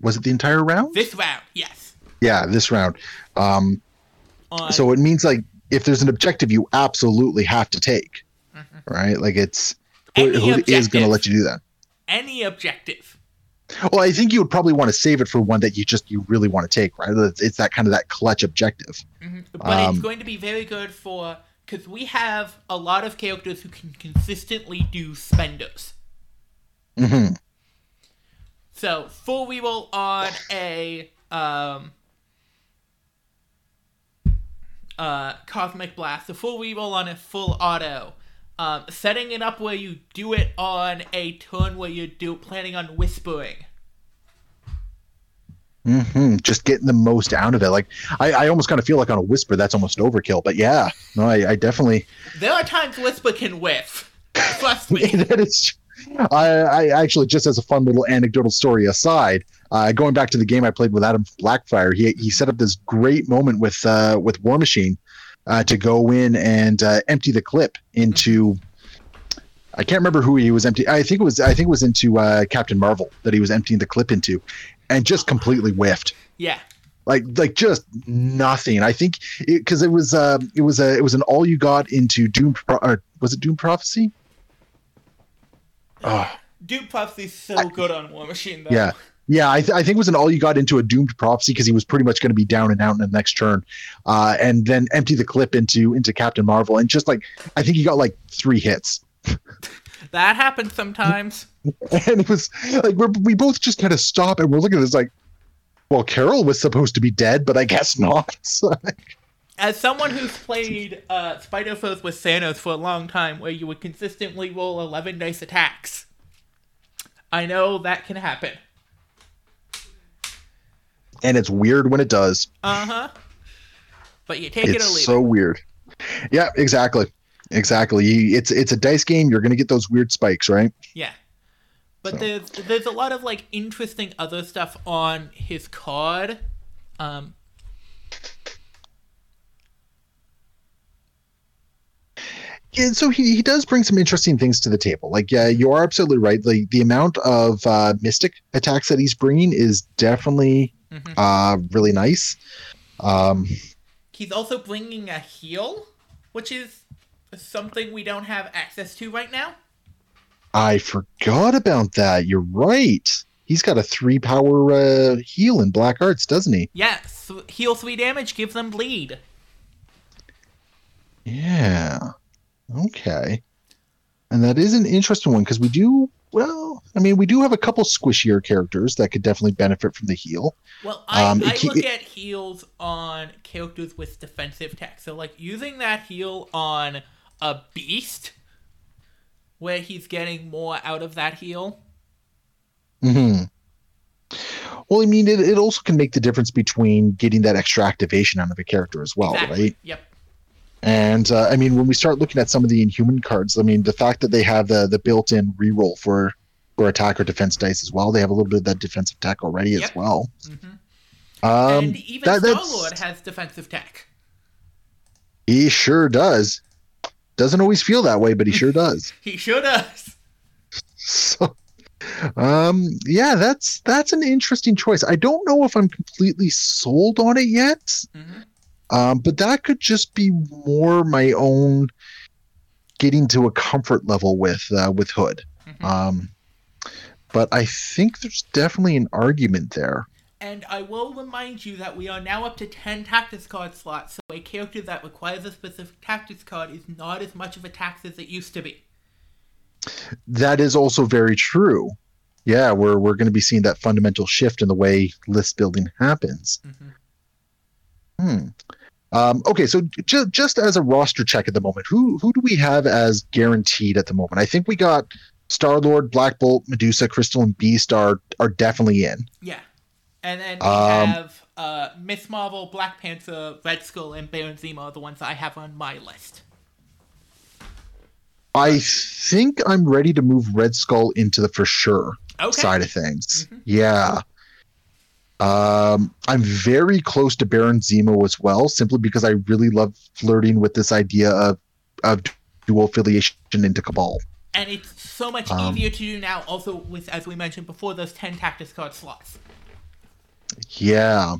Was it the entire round? This round, yes. Yeah, this round. Um, On, so it means like if there's an objective you absolutely have to take Mhm. right like it's Any Hood, Hood going to let you do that any objective. Well i think you would probably want to save it for one that you just you really want to take right it's, that kind of that clutch objective Mhm. But Um, it's going to be very good for because we have a lot of characters who can consistently do spenders. hmm So full reroll on a um uh cosmic blast, a full reroll on a full auto. Um, setting it up where you do it on a turn where you're do planning on whispering. Mm-hmm. just getting the most out of it like i, I almost kind of feel like on a whisper that's almost overkill but yeah no i, I definitely There are times whisper can whiff. Trust me. that is I, I actually just as a fun little anecdotal story aside uh, going back to the game i played with adam blackfire he, he set up this great moment with uh, with war machine uh, to go in and uh, empty the clip into i can't remember who he was empty i think it was i think it was into uh, captain marvel that he was emptying the clip into and just completely whiffed Yeah. like like just nothing. I think because it, was uh, it was a it was an all you got into Doom Pro- or was it Doom Prophecy? Oh Dude Prophecy's so good on War Machine though. yeah. Yeah, I, th- I think it was an all you got into a doomed prophecy because he was pretty much going to be down and out in the next turn, uh, and then empty the clip into into Captain Marvel and just like I think he got like three hits, That happens sometimes. and it was like we're, we both just kind of stop and we're looking at this like, well, Carol was supposed to be dead, but I guess not. As someone who's played uh, Spider Foes with Thanos for a long time, where you would consistently roll 11 dice attacks, I know that can happen. And it's weird when it does. Uh huh. But you take it or it's leave so it. weird. Yeah, exactly, exactly. You, it's it's a dice game. You're going to get those weird spikes, right? Yeah. But So- there's there's a lot of like interesting other stuff on his card. Um, Yeah, so he, he does bring some interesting things to the table. Like, yeah, you are absolutely right. Like the amount of uh, mystic attacks that he's bringing is definitely Mhm. uh, really nice. Um, he's also bringing a heal, which is something we don't have access to right now. I forgot about that. You're right. He's got a three power uh, heal in Black Arts, doesn't he? Yeah, heal three damage, give them bleed. Yeah. Okay. And that is an interesting one because we do well. I mean, we do have a couple squishier characters that could definitely benefit from the heal. Well, I, Um, I look at heals on characters with defensive tech. So, like, using that heal on a beast, where he's getting more out of that heal. hmm Well, I mean, it, it also can make the difference between getting that extra activation out of a character as well, exactly. right? Yep. And uh, I mean, when we start looking at some of the Inhuman cards, I mean, the fact that they have the the built-in reroll for for attack or defense dice as well, they have a little bit of that defensive tech already as Yep. well. hmm Um, and even that- Star Lord has defensive tech. He sure does. Doesn't always feel that way, but he sure does. He sure does. So, um, yeah, that's that's an interesting choice. I don't know if I'm completely sold on it yet, Mhm. um, but that could just be more my own getting to a comfort level with uh, with Hood. Mhm. Um, but I think there's definitely an argument there. And I will remind you that we are now up to 10 tactics card slots, so a character that requires a specific tactics card is not as much of a tax as it used to be. That is also very true. Yeah, we're we're going to be seeing that fundamental shift in the way list building happens. Mhm. Hmm. Um, okay, so ju- just as a roster check at the moment, who who do we have as guaranteed at the moment? I think we got Star Lord, Black Bolt, Medusa, Crystal, and Beast are are definitely in. Yeah. And then we Um, have uh, Ms. Marvel, Black Panther, Red Skull, and Baron Zemo are the ones I have on my list. I think I'm ready to move Red Skull into the for sure Okay. side of things. Mhm. Yeah. Um, I'm very close to Baron Zemo as well, simply because I really love flirting with this idea of of dual affiliation into Cabal. And it's so much Um, easier to do now, also with, as we mentioned before, those 10 tactics card slots. Yeah,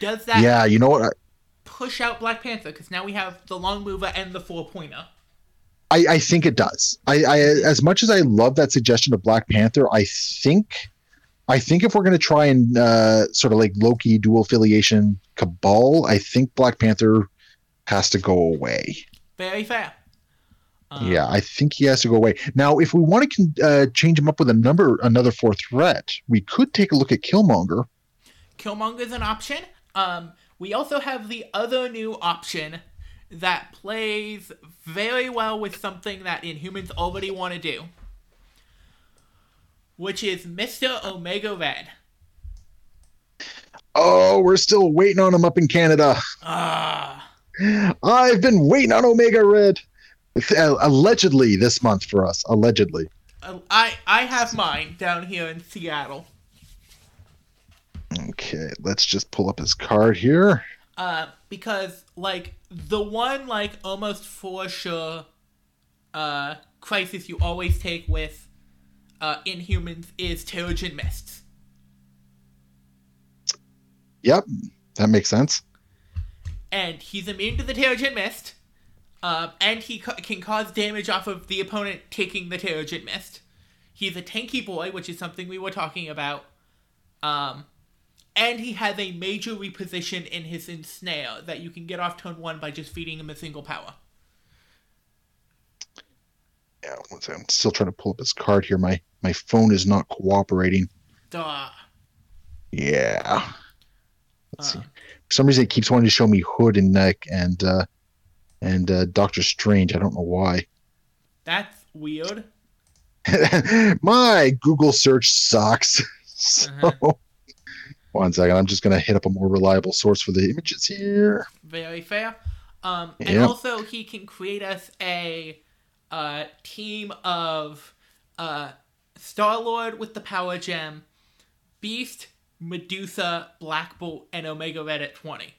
Does that yeah. You know what? I- push out Black Panther? Because now we have the long mover and the four pointer. I, I think it does. I, I as much as I love that suggestion of Black Panther, I think I think if we're gonna try and uh, sort of like low key dual affiliation Cabal, I think Black Panther has to go away. Very fair. Um, yeah, I think he has to go away. Now, if we want to uh, change him up with a number, another four threat, we could take a look at Killmonger. Killmonger is an option. Um, we also have the other new option that plays very well with something that Inhumans already want to do, which is Mr. Omega Red. Oh, we're still waiting on him up in Canada. Ah, I've been waiting on Omega Red. Uh, allegedly this month for us. Allegedly. uh, I I have mine down here in Seattle. Okay, let's just pull up his card here. Uh, because like the one like almost for sure uh crisis you always take with uh Inhumans is Terrigen Mists. Yep, that makes sense. and he's immune to the Terrigen Mist, um, and he ca- can cause damage off of the opponent taking the Terrigen Mist. He's a tanky boy, which is something we were talking about. Um, and he has a major reposition in his ensnare that you can get off turn one by just feeding him a single power. Yeah, one second. I'm still trying to pull up his card here. My my phone is not cooperating. Duh. Yeah. Let's see. Uh, For some reason, it keeps wanting to show me Hood and Neck and uh, and uh, Doctor Strange. I don't know why. that's weird. My Google search sucks. so, Uh-huh. one second. I'm just gonna hit up a more reliable source for the images here. Very fair. Um, and also, he can create us a uh, team of uh, Star Lord with the Power Gem, Beast, Medusa, Black Bolt, and Omega Red at 20.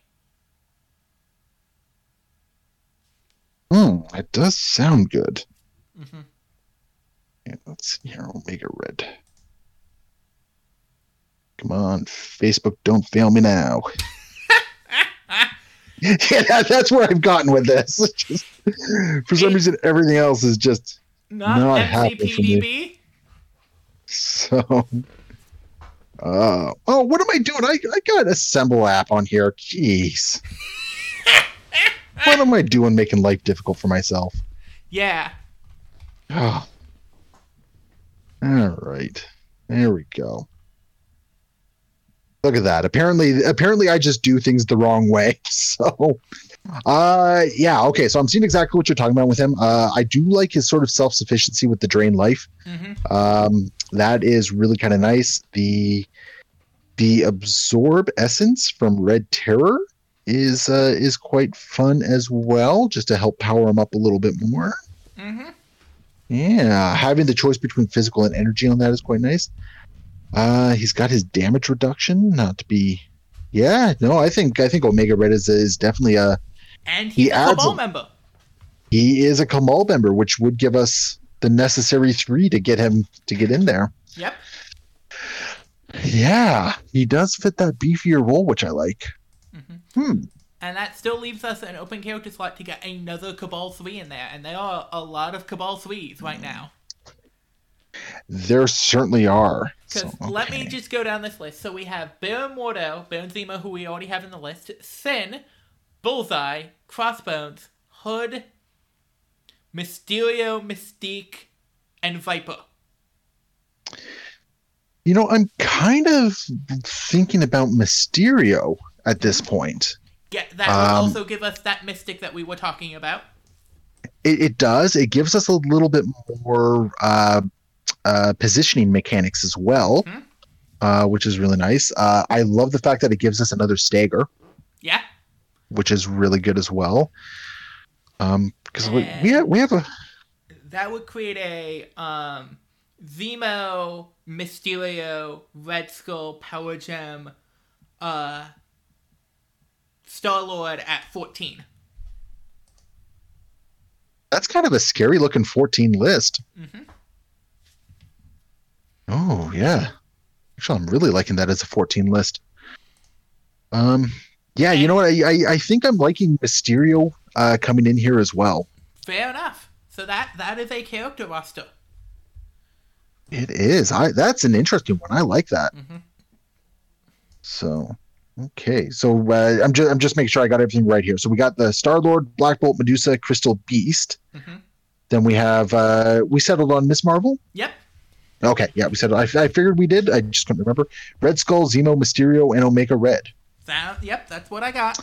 Hmm, it does sound good. hmm Yeah, let's see here. Omega Red. Come on, Facebook, don't fail me now. yeah, that, that's where I've gotten with this. Just- for some reason, everything else is just Not, Not happening for me. So. Uh, oh, what am I doing? I, I got Assemble app on here. Jeez. What am I doing making life difficult for myself? Yeah. Oh. All right. There we go. Look at that. Apparently apparently I just do things the wrong way. So uh yeah, okay. So I'm seeing exactly what you're talking about with him. Uh I do like his sort of self-sufficiency with the drain life. hmm Um that is really kind of nice. The the absorb essence from Red Terror is uh is quite fun as well, just to help power him up a little bit more. Mm-hmm. Yeah, having the choice between physical and energy on that is quite nice. Uh, he's got his damage reduction, not to be. Yeah, no, I think I think Omega Red is is definitely a And He he's a adds Cabal a- member. he is a Cabal member, which would give us the necessary three to get him to get in there. Yep. Yeah, he does fit that beefier role, which I like. Hmm. And that still leaves us an open character slot to get another Cabal 3 in there. And there are a lot of Cabal 3s right now. There certainly are. Because So, let me just go down this list. So we have Baron Mordo, Baron Zemo, who we already have in the list, Sin, Bullseye, Crossbones, Hood, Mysterio, Mystique, and Viper. You know, I'm kind of thinking about Mysterio at this point. Get that will Um, also give us that Mystic that we were talking about. It, it does. It gives us a little bit more uh, uh, positioning mechanics as well, Mhm. uh, which is really nice. Uh, I love the fact that it gives us another stagger, Yeah. which is really good as well. Um, because we, we have we have a That would create a um, Zemo, Mysterio, Red Skull, Power Gem, uh, Star Lord at 14. that's kind of a scary looking 14 list. hmm Oh yeah. Actually, I'm really liking that as a 14 list. Um, yeah, you know what? I I, I think I'm liking Mysterio uh, coming in here as well. Fair enough. So that that is a character roster. It is. I that's an interesting one. I like that. Mm-hmm. So, okay. So uh, I'm just I'm just making sure I got everything right here. So we got the Star Lord, Black Bolt, Medusa, Crystal Beast. Mhm. Then we have uh, we settled on Ms. Marvel. Yep. Okay, yeah, we said I, I figured we did. I just couldn't remember. Red Skull, Zemo, Mysterio, and Omega Red. That, yep, that's what I got.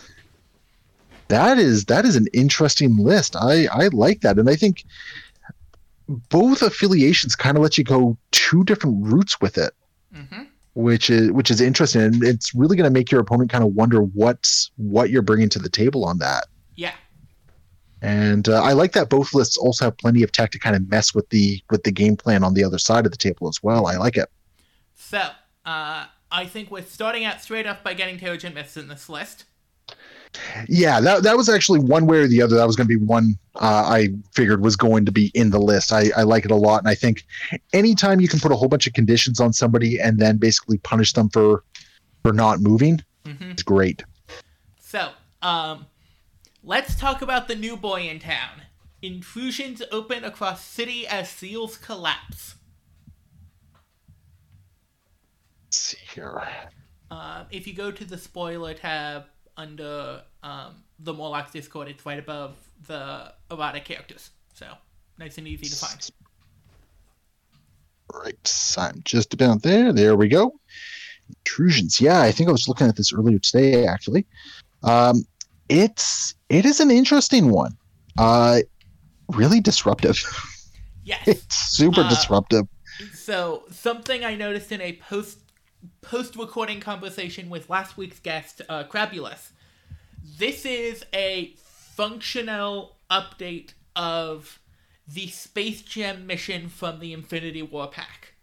That is that is an interesting list. I I like that, and I think both affiliations kind of let you go two different routes with it, hmm which is which is interesting, and it's really going to make your opponent kind of wonder what's what you're bringing to the table on that. Yeah. And uh, I like that both lists also have plenty of tech to kind of mess with the with the game plan on the other side of the table as well. I like it. So, uh, I think we're starting out straight off by getting Terrigen Mists in this list. Yeah, that that was actually one way or the other. That was going to be one uh, I figured was going to be in the list. I, I like it a lot, and I think anytime you can put a whole bunch of conditions on somebody and then basically punish them for for not moving, hmm it's great. So, um, let's talk about the new boy in town. Intrusions open across city as seals collapse. Let's see here. Um, if you go to the spoiler tab under um, the Morlocks Discord, it's right above the erotic characters. So, nice and easy to find. Right, I'm just about there. There we go. Intrusions. Yeah, I think I was looking at this earlier today. Actually, um, it's it is an interesting one. Uh, really disruptive. Yes. it's super Uh, disruptive. So something I noticed in a post post recording conversation with last week's guest, uh, Crabulus. This is a functional update of the Space Jam mission from the Infinity War pack.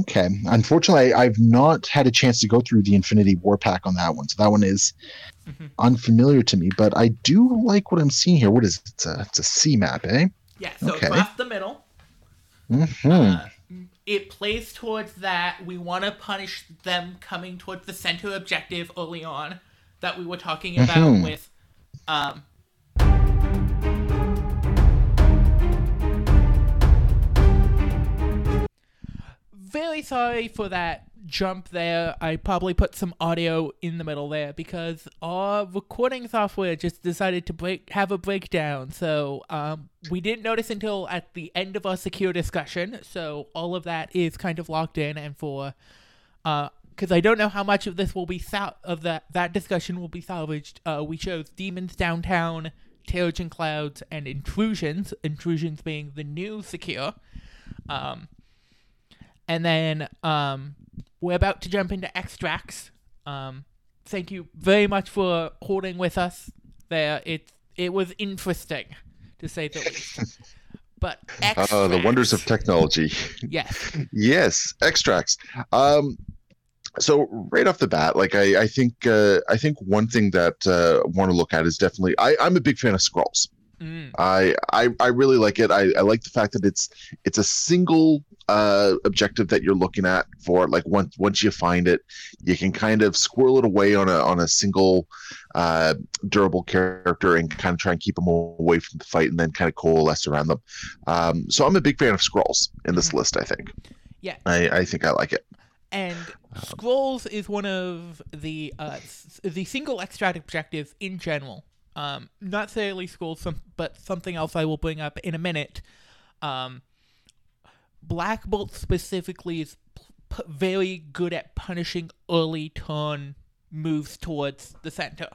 Okay. Unfortunately, I've not had a chance to go through the Infinity War pack on that one, so that one is Mhm. unfamiliar to me. But I do like what I'm seeing here. What is it? It's a it's a C map, eh? Yeah, so Okay. across the middle. hmm Uh, it plays towards that. We want to punish them coming towards the center objective early on that we were talking about Mhm. with um, very sorry for that jump there. I probably put some audio in the middle there because our recording software just decided to break have a breakdown. So um, we didn't notice until at the end of our secure discussion. So all of that is kind of locked in, and for because I don't know how much of this will be sal- of that that discussion will be salvaged. Uh, we chose demons downtown, Terrigen clouds, and intrusions. Intrusions being the new secure. Um, and then um, we're about to jump into extracts. Um, thank you very much for holding with us there. It it was interesting, to say the least. But Uh, the wonders of technology. yes, yes, extracts. Um, so right off the bat, like I, I think uh, I think one thing that uh, I want to look at is definitely I, I'm a big fan of scrolls. Mm. I, I I really like it. I, I like the fact that it's it's a single uh, objective that you're looking at for. Like once once you find it, you can kind of squirrel it away on a on a single uh, durable character and kind of try and keep them away from the fight, and then kind of coalesce around them. Um, so I'm a big fan of scrolls in this Mhm. list. I think. Yeah. I, I think I like it. And scrolls is one of the uh, the single extract objectives in general. Um, not necessarily scrolls, some, but something else I will bring up in a minute. Um, Black Bolt specifically is p- p- very good at punishing early turn moves towards the center.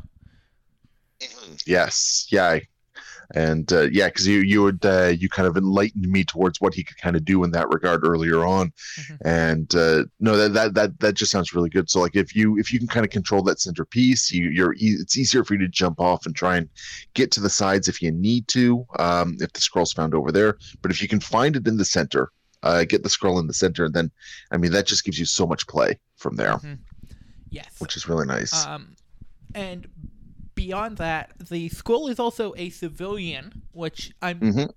Yes, yeah, and uh, yeah, because you you would uh, you kind of enlightened me towards what he could kind of do in that regard earlier on, Mhm. and uh, no, that, that that that just sounds really good. So like if you if you can kind of control that centerpiece, you you're e- it's easier for you to jump off and try and get to the sides if you need to, um, if the scroll's found over there. But if you can find it in the center, uh, get the scroll in the center, and then I mean that just gives you so much play from there, Yes. which is really nice. Um, and beyond that, the scroll is also a civilian, which I'm. Mhm.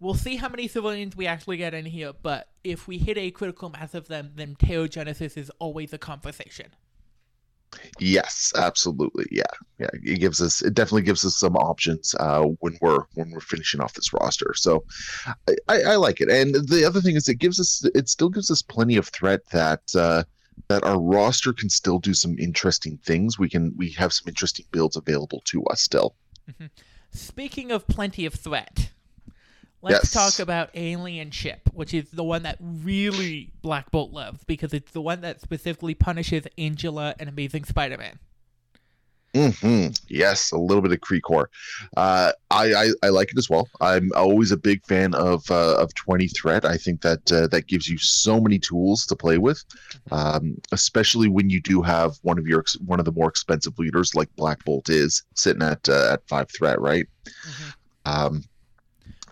We'll see how many civilians we actually get in here, but if we hit a critical mass of them, then the Genesis is always a conversation. Yes, absolutely. Yeah, yeah. It gives us. It definitely gives us some options uh, when we're when we're finishing off this roster. So, I, I, I like it. And the other thing is, it gives us. It still gives us plenty of threat that uh, that our roster can still do some interesting things. We can. We have some interesting builds available to us still. Mm-hmm. Speaking of plenty of threat, let's Yes. talk about Alien Ship, which is the one that really Black Bolt loves because it's the one that specifically punishes Angela and Amazing Spider-Man. Hmm Yes, a little bit of Kree Core. Uh, I, I I like it as well. I'm always a big fan of uh, of twenty threat. I think that uh, that gives you so many tools to play with, um, especially when you do have one of your one of the more expensive leaders like Black Bolt is sitting at uh, at five threat, right? Mhm. Um,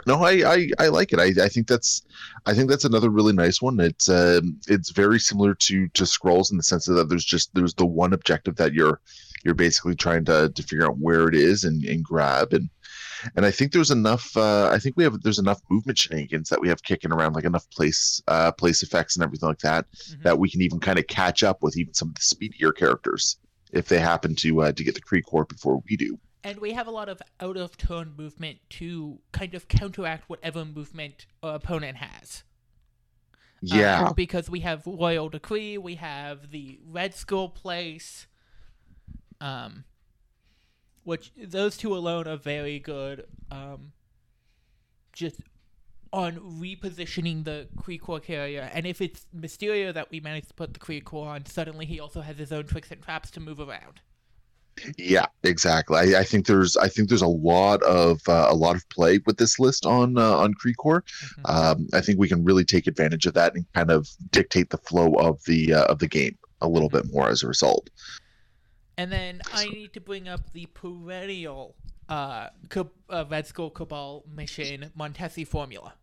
no, I, I, I like it. I, I think that's I think that's another really nice one. It's um, it's very similar to to scrolls in the sense that there's just there's the one objective that you're you're basically trying to, to figure out where it is and, and grab and and I think there's enough uh, I think we have there's enough movement shenanigans that we have kicking around like enough place uh, place effects and everything like that Mhm. that we can even kind of catch up with even some of the speedier characters if they happen to uh, to get the Kree Core before we do. And we have a lot of out of turn movement to kind of counteract whatever movement our opponent has. Yeah. because we have Royal Decree, we have the Red Skull Place, um, which those two alone are very good. Um, just on repositioning the Kree Core carrier, and if it's Mysterio that we manage to put the Kree Core on, suddenly he also has his own tricks and traps to move around. Yeah, exactly. I, I think there's I think there's a lot of uh, a lot of play with this list on uh, on Kree Core. Mhm. Um, I think we can really take advantage of that and kind of dictate the flow of the uh, of the game a little bit more as a result. And then I need to bring up the perennial uh, uh, Red Skull Cabal mission Montesi formula.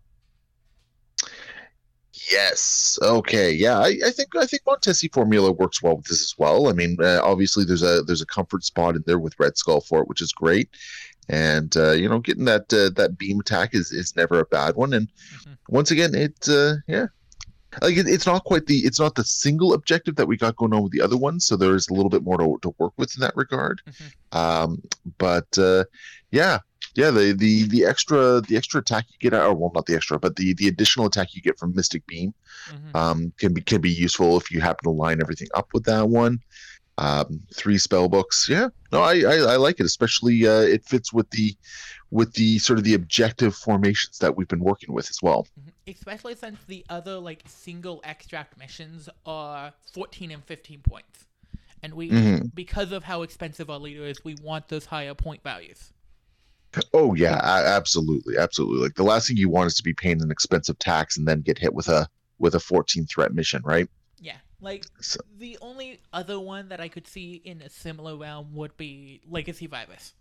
Yes. Okay. Yeah. I, I think I think Montesi formula works well with this as well. I mean, uh, obviously there's a there's a comfort spot in there with Red Skull for it, which is great. And uh, you know, getting that uh, that beam attack is is never a bad one. And Mhm. once again, it uh, yeah. Like it, it's not quite the it's not the single objective that we got going on with the other ones, so there's a little bit more to, to work with in that regard. Mhm. Um, but uh, yeah, yeah, the, the the extra the extra attack you get, out or well, not the extra, but the the additional attack you get from Mystic Beam Mhm. um, can be can be useful if you happen to line everything up with that one. Um, three spell books, yeah. No, I, I, I like it, especially uh, it fits with the with the sort of the objective formations that we've been working with as well. Mhm. Especially since the other like single extract missions are 14 and 15 points. And we Mhm. because of how expensive our leader is, we want those higher point values. Oh yeah, absolutely, absolutely. Like the last thing you want is to be paying an expensive tax and then get hit with a with a 14 threat mission, right? Like So- the only other one that I could see in a similar realm would be Legacy Virus.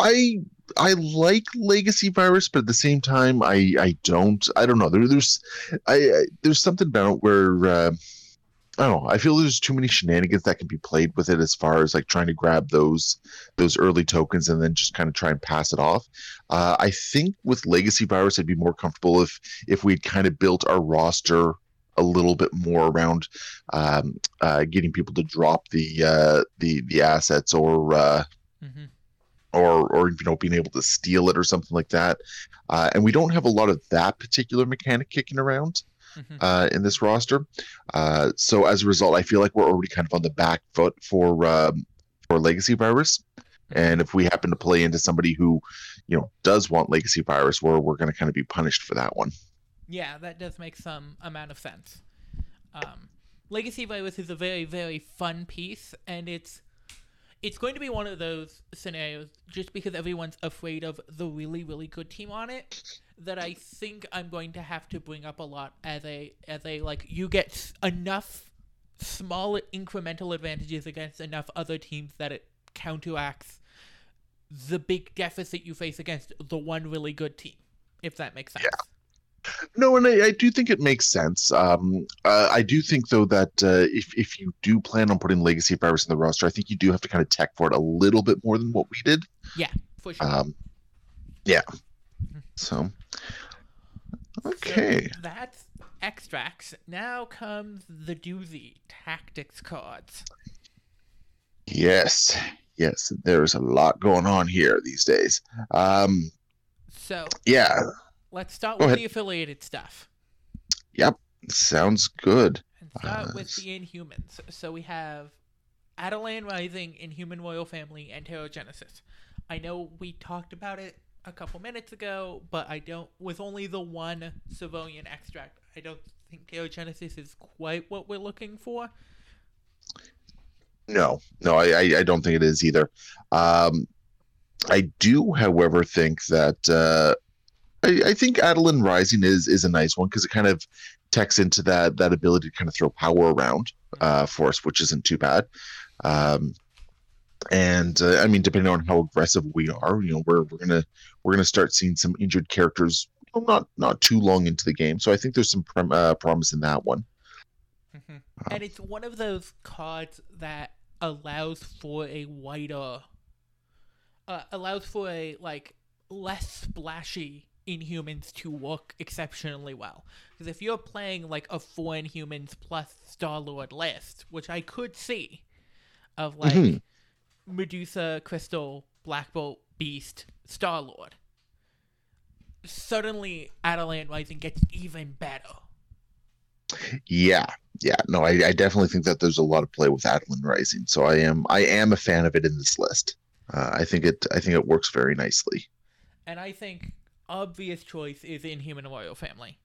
I I like Legacy Virus, but at the same time, I I don't. I don't know. There, there's I, I there's something about where uh, I don't know. I feel there's too many shenanigans that can be played with it as far as like trying to grab those those early tokens and then just kind of try and pass it off. Uh, I think with Legacy Virus, I'd be more comfortable if if we'd kind of built our roster a little bit more around um, uh, getting people to drop the uh, the the assets or uh, Mm-hmm. or or you know being able to steal it or something like that. Uh, and we don't have a lot of that particular mechanic kicking around Mm-hmm. uh, in this roster. Uh, so as a result, I feel like we're already kind of on the back foot for um, for Legacy Virus. And if we happen to play into somebody who, you know, does want Legacy Virus, we're we're going to kind of be punished for that one. Yeah, that does make some amount of sense. Um, Legacy Virus is a very, very fun piece, and it's it's going to be one of those scenarios just because everyone's afraid of the really, really good team on it that I think I'm going to have to bring up a lot as a as a like you get enough small incremental advantages against enough other teams that it counteracts the big deficit you face against the one really good team, if that makes sense. No, and I, I do think it makes sense. Um, uh, I do think though that uh, if if you do plan on putting Legacy Virus in the roster, I think you do have to kind of tech for it a little bit more than what we did. Yeah, for sure. Um, yeah. So. Okay. So that's extracts. Now comes the doozy tactics cards. Yes. Yes. There's a lot going on here these days. Um, So yeah. Let's start Go with ahead. the affiliated stuff Yep, Sounds good. and start Uh, with the Inhumans. So we have Attilan Rising, Inhuman Royal Family, and Genesis. I know we talked about it a couple minutes ago, but I don't. With only the one civilian extract, I don't think Genesis is quite what we're looking for. No, no, I, I, I don't think it is either. Um, I do, however, think that uh, I, I think Attilan Rising is is a nice one because it kind of techs into that that ability to kind of throw power around uh, for us, which isn't too bad. Um, and uh, I mean, depending on how aggressive we are, you know, we're we're gonna we're gonna start seeing some injured characters. you know, Not not too long into the game, so I think there's some prom- uh, promise in that one. Mhm. And it's one of those cards that allows for a wider, uh, allows for a like less splashy Inhumans to work exceptionally well. Because if you're playing like a four Inhumans plus Star Lord list, which I could see, of like Mhm. Medusa, Crystal, Black Bolt, Beast, Star Lord. Suddenly, Attilan Rising gets even better. Yeah, yeah. No, I, I definitely think that there's a lot of play with Attilan Rising. So I am I am a fan of it in this list. Uh, I think it I think it works very nicely. And I think obvious choice is Inhuman Royal Family.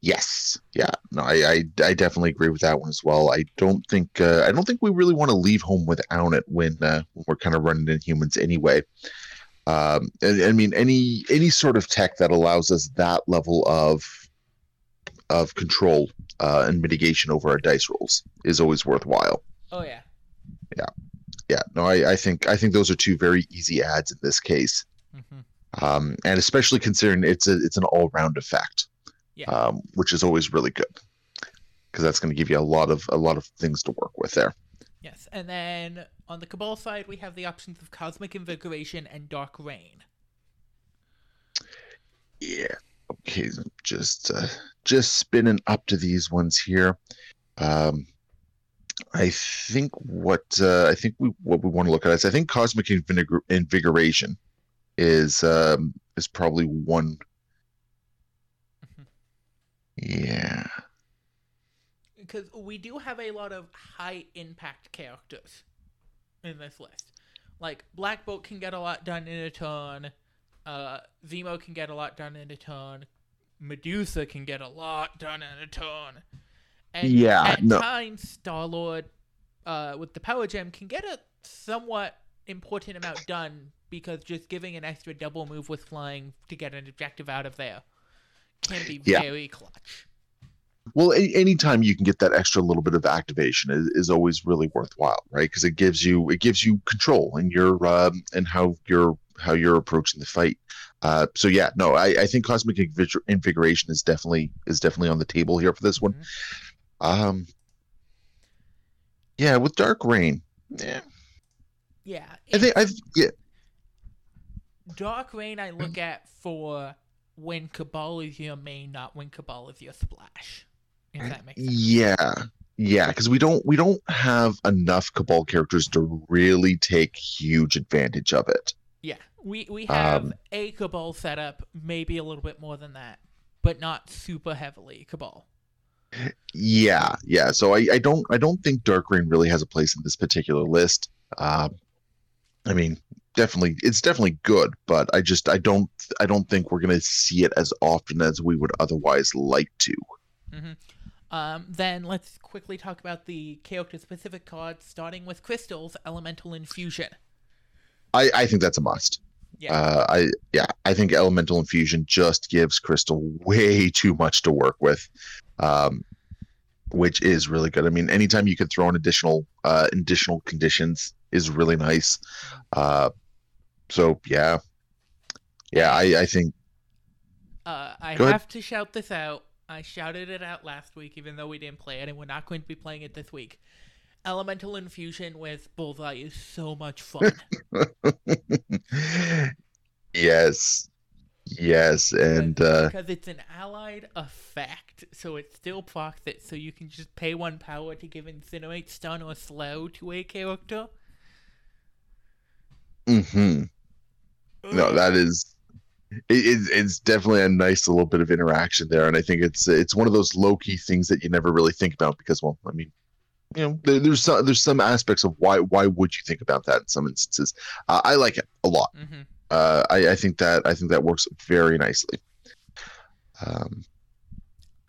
Yes, yeah. No, I I, I definitely agree with that one as well. I don't think uh, I don't think we really want to leave home without it when, uh, when we're kind of running Inhumans anyway. Um, and, I mean any any sort of tech that allows us that level of of control uh, and mitigation over our dice rolls is always worthwhile. Oh yeah. yeah Yeah. no I, I think i think those are two very easy ads in this case hmm um, and especially considering it's a it's an all-round effect Yeah. um, which is always really good because that's going to give you a lot of a lot of things to work with there Yes. And then on the Cabal side, we have the options of Cosmic Invigoration and Dark Reign. yeah okay so just uh, just spinning up to these ones here um, I think what uh, I think we what we want to look at is I think cosmic invigor- invigoration is um, is probably one. Mhm. Yeah, Because we do have a lot of high impact characters in this list. Like, Black Bolt can get a lot done in a turn. Uh, Zemo can get a lot done in a turn. Medusa can get a lot done in a turn. And Yeah, at no. times, Star Lord, uh, with the Power Gem, can get a somewhat important amount done because just giving an extra double move with flying to get an objective out of there can be Yeah. very clutch. Well, a- anytime you can get that extra little bit of activation is, is always really worthwhile, right? Because it gives you it gives you control in your um, and how you're how you're approaching the fight. Uh, so yeah, no, I, I think cosmic invigor- invigoration is definitely is definitely on the table here for this one. Mhm. Um, yeah, with Dark Reign, yeah, Yeah. I think I yeah, Dark Reign I look at for when Cabal is your main, not when Cabal is your splash. If that makes sense. yeah, yeah, because we don't we don't have enough Cabal characters to really take huge advantage of it. Yeah. We we have Um, a Cabal setup, maybe a little bit more than that, but not super heavily Cabal. Yeah, yeah. So I, I don't I don't think Dark Reign really has a place in this particular list. Um, I mean, definitely it's definitely good, but I just I don't I don't think we're gonna see it as often as we would otherwise like to. Mm-hmm. Um, then let's quickly talk about the character specific cards, starting with Crystal's Elemental Infusion. I I think that's a must. Yeah. Uh, I yeah I think Elemental Infusion just gives Crystal way too much to work with. Um, which is really good. I mean, anytime you can throw in additional uh, additional conditions is really nice. Uh, so yeah, yeah, I, I think Uh, I Go ahead. have to shout this out. I shouted it out last week, even though we didn't play it, and we're not going to be playing it this week. Elemental Infusion with Bullseye is so much fun. yes, yes, and uh, because it's an allied effect, so it still procs it, so you can just pay one power to give Incinerate, Stun, or Slow to a character. mhm. No, that is it, it's it's definitely a nice little bit of interaction there, and I think it's it's one of those low key things that you never really think about because, well, I mean. You know, there, there's some there's some aspects of why why would you think about that in some instances. Uh, I like it a lot. hmm uh, I, I think that I think that works very nicely. Um,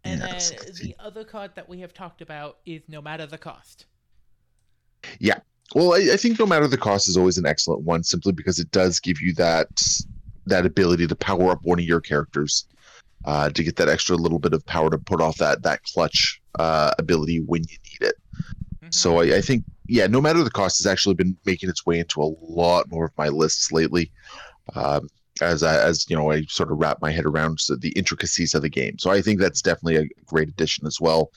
And Yes, then the other card that we have talked about is No Matter the Cost. Well, I, I think no matter the cost is always an excellent one, simply because it does give you that that ability to power up one of your characters, uh, to get that extra little bit of power to put off that that clutch uh, ability when you need it. Mhm. So I, I think, yeah, no matter the cost, has actually been making its way into a lot more of my lists lately. Um, as I, as you know, I sort of wrap my head around the intricacies of the game. So I think that's definitely a great addition as well,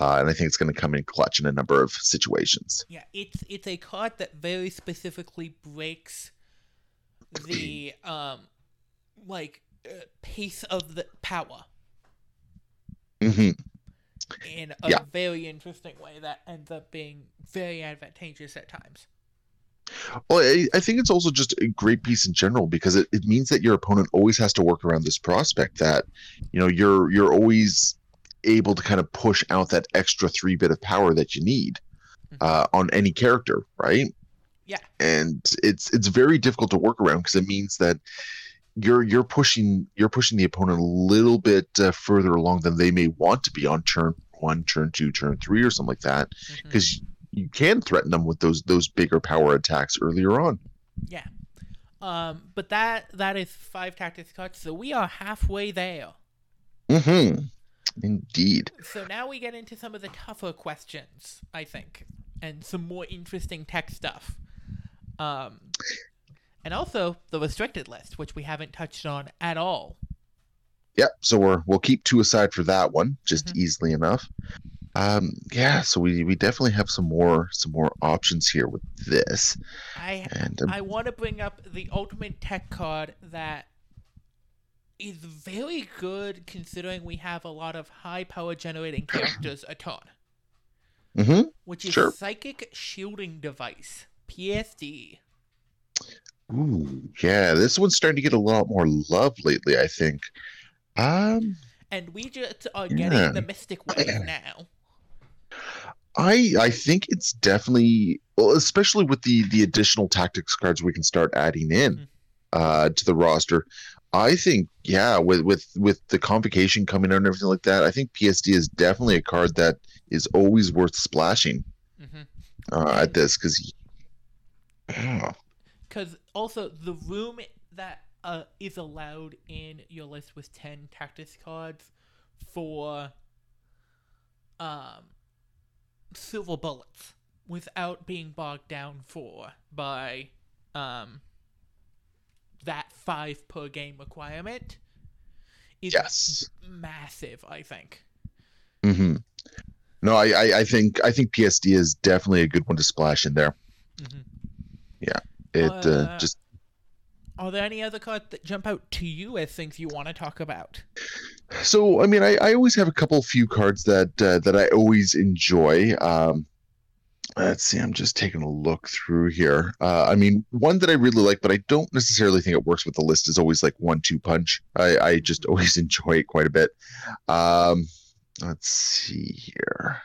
uh, and I think it's going to come in clutch in a number of situations. Yeah, it's it's a card that very specifically breaks the um like uh, pace of the power Mm-hmm. in a Yeah. very interesting way that ends up being very advantageous at times. Well, I, I think it's also just a great piece in general because it, it means that your opponent always has to work around this prospect that, you know, you're you're always able to kind of push out that extra three bit of power that you need uh, on any character, right? Yeah. And it's it's very difficult to work around because it means that you're you're pushing you're pushing the opponent a little bit uh, further along than they may want to be on turn one, turn two, turn three, or something like that because you can threaten them with those those bigger power attacks earlier on. Yeah. Um, but that that is five tactics cards, so we are halfway there. Mm-hmm. Indeed. So now we get into some of the tougher questions, I think, and some more interesting tech stuff. Um, and also the restricted list, which we haven't touched on at all. Yep. So we're we'll keep two aside for that one, just Mhm. easily enough. Um, yeah. So we we definitely have some more some more options here with this, I and um, I want to bring up the ultimate tech card that is very good considering we have a lot of high power generating characters a ton, mhm. which is Sure. Psychic Shielding Device, PSD. Ooh, yeah. This one's starting to get a lot more love lately. I think. Um, And we just are getting Yeah. the Mystic Wave now. I I think it's definitely well, especially with the the additional tactics cards we can start adding in Mhm. uh to the roster. I think yeah, with with with the convocation coming out and everything like that, I think PSD is definitely a card that is always worth splashing hmm uh, at this because. Because also the room that uh, is allowed in your list with ten tactics cards for um silver bullets without being bogged down for by um that five per game requirement is yes. massive. I think. Mm-hmm. No, I, I, I think I think PSD is definitely a good one to splash in there. Mhm. Yeah, it uh, Uh, just Are there any other cards that jump out to you as things you want to talk about? So I mean I, I always have a couple few cards that uh, that I always enjoy. Um, let's see, I'm just taking a look through here. Uh, I mean, one that I really like, but I don't necessarily think it works with the list is always like one two punch. I, I just always enjoy it quite a bit. Um, let's see here.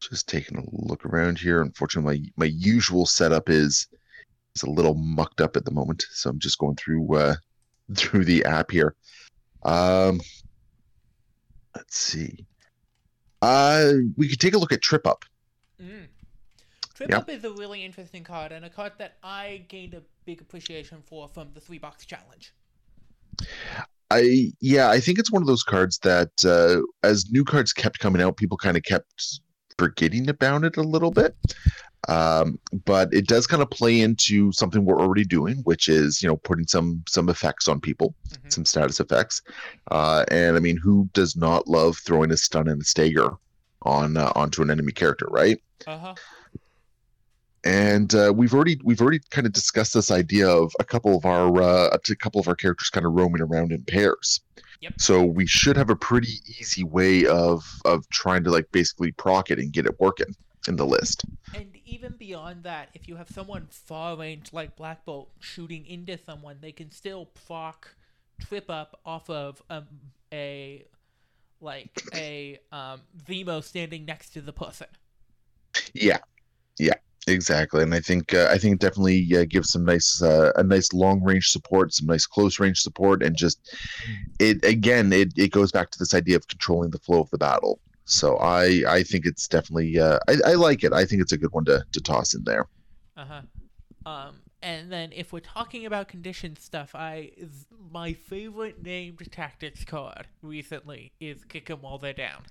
Just taking a look around here. Unfortunately, my my usual setup is is a little mucked up at the moment, so I'm just going through uh, through the app here. Um, let's see. Uh, we could take a look at Trip Up. Mm. Trip Yeah. Up is a really interesting card and a card that I gained a big appreciation for from the three box challenge. I yeah, I think it's one of those cards that uh, as new cards kept coming out, people kind of kept forgetting about it a little bit. Um, but it does kind of play into something we're already doing, which is you know putting some some effects on people, Mhm. some status effects. Uh, and I mean, who does not love throwing a stun and a stagger on uh, onto an enemy character, right? Uh huh. and uh, we've already we've already kind of discussed this idea of a couple of our uh, a couple of our characters kind of roaming around in pairs. Yep. So we should have a pretty easy way of of trying to like basically proc it and get it working in the list. And even beyond that, if you have someone far range like Black Bolt shooting into someone, they can still proc Trip Up off of um, a like a um, standing next to the person. Yeah, yeah, exactly. And I think uh, I think definitely uh, gives some nice uh, a nice long range support, some nice close range support, and just it again it it goes back to this idea of controlling the flow of the battle. So I I think it's definitely uh, I I like it. I think it's a good one to to toss in there. Uh huh. Um, and then if we're talking about condition stuff, I my favorite named tactics card recently is kick 'em while they're down.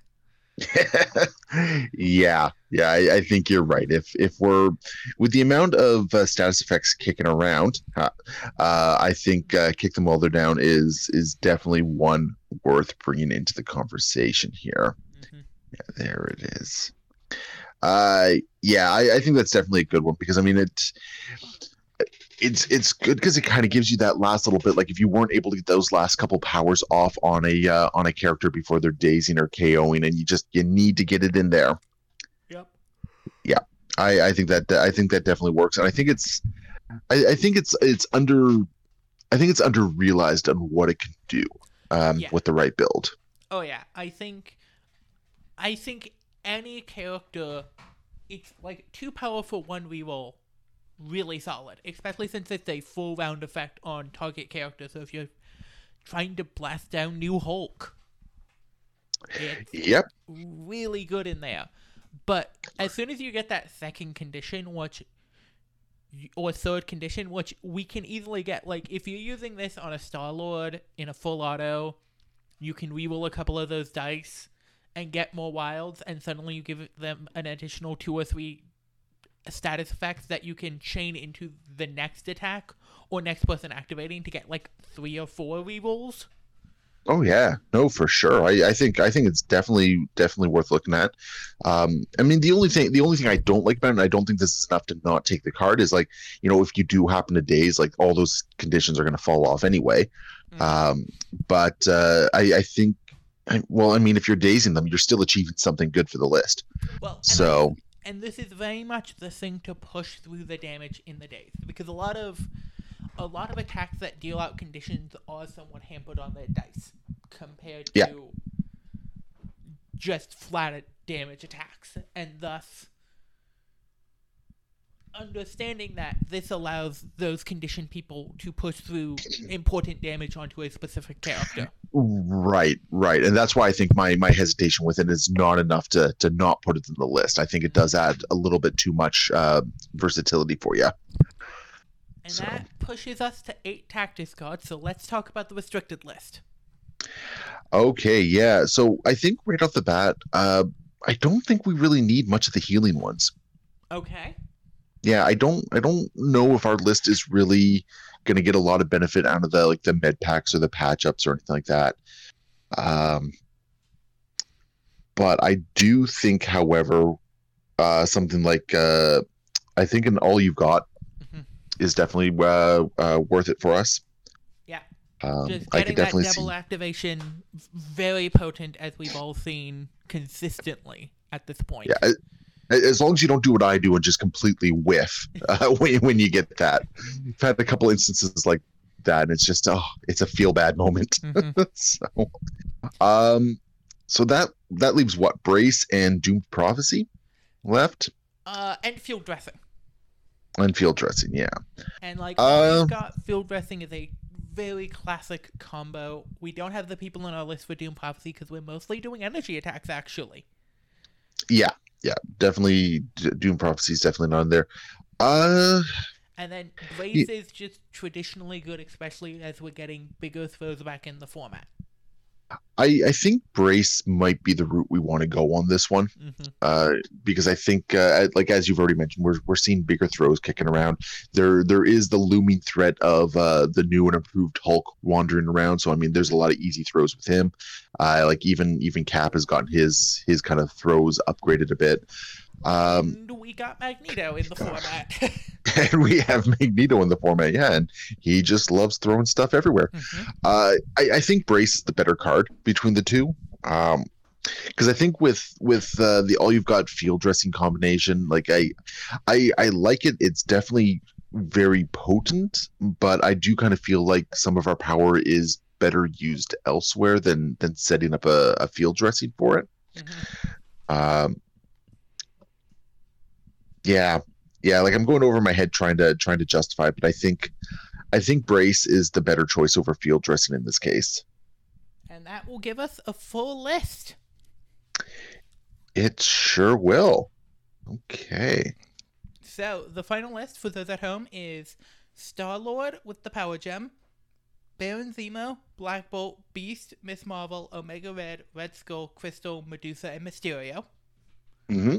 yeah, yeah, I, I think you're right. If if we're with the amount of uh, status effects kicking around, uh, uh, I think uh, kick them while they're down is is definitely one worth bringing into the conversation here. Yeah, there it is. Uh, yeah, I, I think that's definitely a good one because I mean it. It's it's good because it kind of gives you that last little bit. Like if you weren't able to get those last couple powers off on a uh, on a character before they're dazing or KOing, and you just you need to get it in there. Yep. Yeah, I, I think that I think that definitely works, and I think it's I, I think it's it's under I think it's under realized on what it can do um, Yeah. with the right build. Oh yeah, I think, I think any character, it's like two powerful for one reroll, really solid. Especially since it's a full round effect on target character. So if you're trying to blast down New Hulk, it's Yep. really good in there. But as soon as you get that second condition, which or third condition, which we can easily get, like if you're using this on a Star Lord in a full auto, you can reroll a couple of those dice and get more wilds, and suddenly you give them an additional two or three status effects that you can chain into the next attack or next person activating to get like three or four rerolls. Oh yeah, no, for sure. I, I think I think it's definitely definitely worth looking at. Um, I mean, the only thing the only thing I don't like about it, and I don't think this is enough to not take the card, is like you know if you do happen to days, like all those conditions are going to fall off anyway. Mhm. Um, but uh, I, I think, I, well, I mean, if you're dazing them, you're still achieving something good for the list. Well, and I So and this is very much the thing to push through the damage in the days because a lot of a lot of attacks that deal out conditions are somewhat hampered on their dice compared to just flat damage attacks and thus understanding that this allows those conditioned people to push through important damage onto a specific character Right, right, and that's why I think my my hesitation with it is not enough to to not put it in the list. I think it does add a little bit too much uh, versatility for you. and So- that pushes us to eight tactics cards so let's talk about the restricted list Okay, yeah. So I think right off the bat, uh, I don't think we really need much of the healing ones. okay Yeah, I don't. I don't know if our list is really going to get a lot of benefit out of the like the med packs or the patch ups or anything like that. Um, but I do think, however, uh, something like uh, I think an all you've got Mhm. is definitely uh, uh, worth it for us. Yeah. Um, Just I getting could that double see. activation very potent as we've all seen consistently at this point. Yeah, as long as you don't do what I do and just completely whiff uh, when when you get that. I've had a couple instances like that, and it's just oh, it's a feel bad moment. Mhm. so, um, so that that leaves what brace and doomed prophecy left, Uh, and field dressing. and field dressing. Yeah, And like Uh, we've got field dressing is a very classic combo. We don't have the people on our list for Doom Prophecy because we're mostly doing energy attacks actually. yeah, yeah. Definitely, doom prophecy is definitely not in there. Uh, And then Brace is just traditionally good, especially as we're getting bigger throws back in the format. I I think brace might be the route we want to go on this one. hmm uh, because I think, uh, like as you've already mentioned, we're we're seeing bigger throws kicking around. There there is the looming threat of uh, the new and improved Hulk wandering around. So I mean, there's a lot of easy throws with him. Uh, like even even Cap has gotten his his kind of throws upgraded a bit. Um, and we got Magneto in the format. and we have Magneto in the format, yeah, and he just loves throwing stuff everywhere. Mhm. Uh, I, I think Brace is the better card between the two. Um, because I think with with uh, the all you've got field dressing combination, like I, I I like it. It's definitely very potent, but I do kind of feel like some of our power is better used elsewhere than than setting up a, a field dressing for it. Mhm. Um, yeah, yeah. Like I'm going over my head trying to trying to justify, it, but I think I think Brace is the better choice over field dressing in this case. And that will give us a full list. It sure will. Okay. So the final list for those at home is Star Lord with the Power Gem, Baron Zemo, Black Bolt, Beast, Ms. Marvel, Omega Red, Red Skull, Crystal, Medusa, and Mysterio. hmm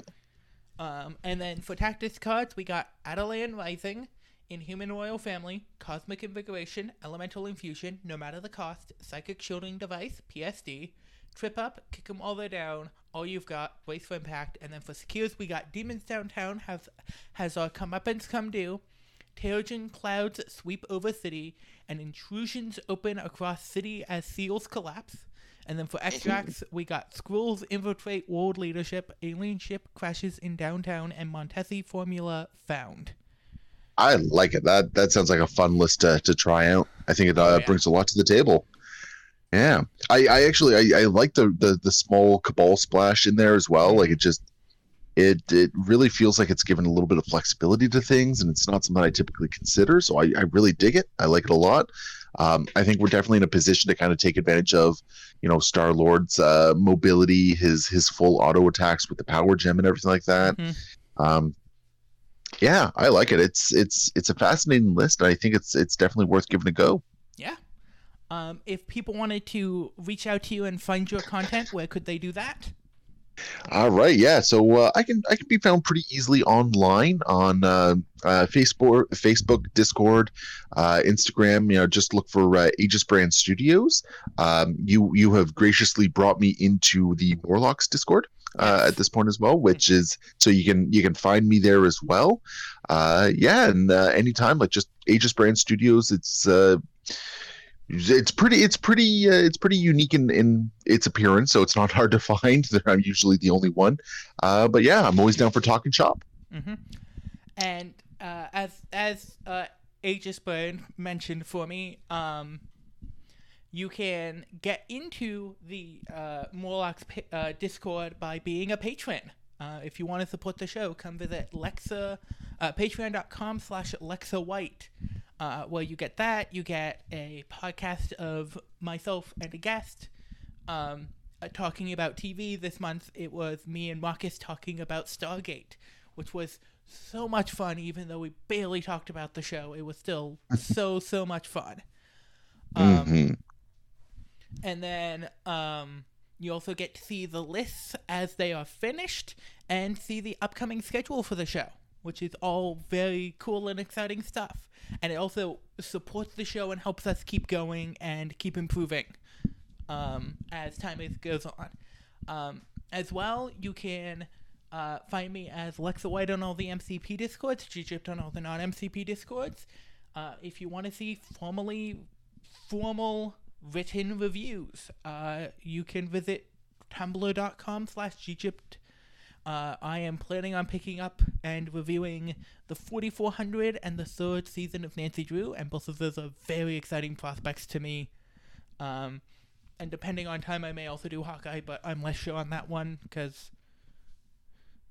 Um, and then for tactics cards, we got Attilan Rising, Inhuman Royal Family, Cosmic Invigoration, Elemental Infusion, no matter the cost, Psychic Shielding Device, PSD, Trip Up, Kick 'em all the way down, All You've Got, Brace for Impact, and then for secures, we got Demons Downtown has has our comeuppance come due, Terrigen Clouds sweep over city, and intrusions open across city as seals collapse. And then for extracts, we got Skrulls infiltrate world leadership, alien ship crashes in downtown, and Montesi formula found. I like it. That that sounds like a fun list to, to try out. I think it uh, Oh, yeah. brings a lot to the table. Yeah, I, I actually I, I like the, the the small cabal splash in there as well. Like it just it it really feels like it's given a little bit of flexibility to things, and it's not something I typically consider. So I, I really dig it. I like it a lot. Um, I think we're definitely in a position to kind of take advantage of, you know, Star Lord's uh, mobility, his his full auto attacks with the power gem and everything like that. Mhm. Um, yeah, I like it. It's it's it's a fascinating list. and I think it's it's definitely worth giving a go. Yeah. Um, if people wanted to reach out to you and find your content, where could they do that? All right, yeah. So uh, I can I can be found pretty easily online on uh, uh, Facebook, Facebook, Discord, uh, Instagram. You know, just look for uh, Aegis Brand Studios. Um, you you have graciously brought me into the Morlocks Discord uh, at this point as well, which is so you can you can find me there as well. Uh, yeah, and uh, anytime like just Aegis Brand Studios. It's uh, it's pretty it's pretty uh, it's pretty unique in in its appearance so it's not hard to find. I'm usually the only one. Uh but yeah i'm always down for talking shop. Hmm And uh, as as uh, Aegis Brand mentioned for me, um, you can get into the uh, Morlocks uh, Discord by being a patron. Uh, if you want to support the show, come visit Lexa, uh, patreon.com slash Lexa White, uh, where you get that. You get a podcast of myself and a guest um, uh, talking about TV. This month it was me and Marcus talking about Stargate, which was so much fun, even though we barely talked about the show. It was still so, so much fun. Um, Mhm. and then um, you also get to see the lists as they are finished and see the upcoming schedule for the show, which is all very cool and exciting stuff. And it also supports the show and helps us keep going and keep improving um, as time is, goes on. Um, as well, you can uh, find me as Lexa White on all the MCP discords, Gypt on all the non-MCP discords. Uh, if you want to see formally formal written reviews, uh, you can visit tumblr.com slash ggypt. Uh, I am planning on picking up and reviewing the 4400 and the third season of Nancy Drew, and both of those are very exciting prospects to me. Um, and depending on time, I may also do Hawkeye, but I'm less sure on that one because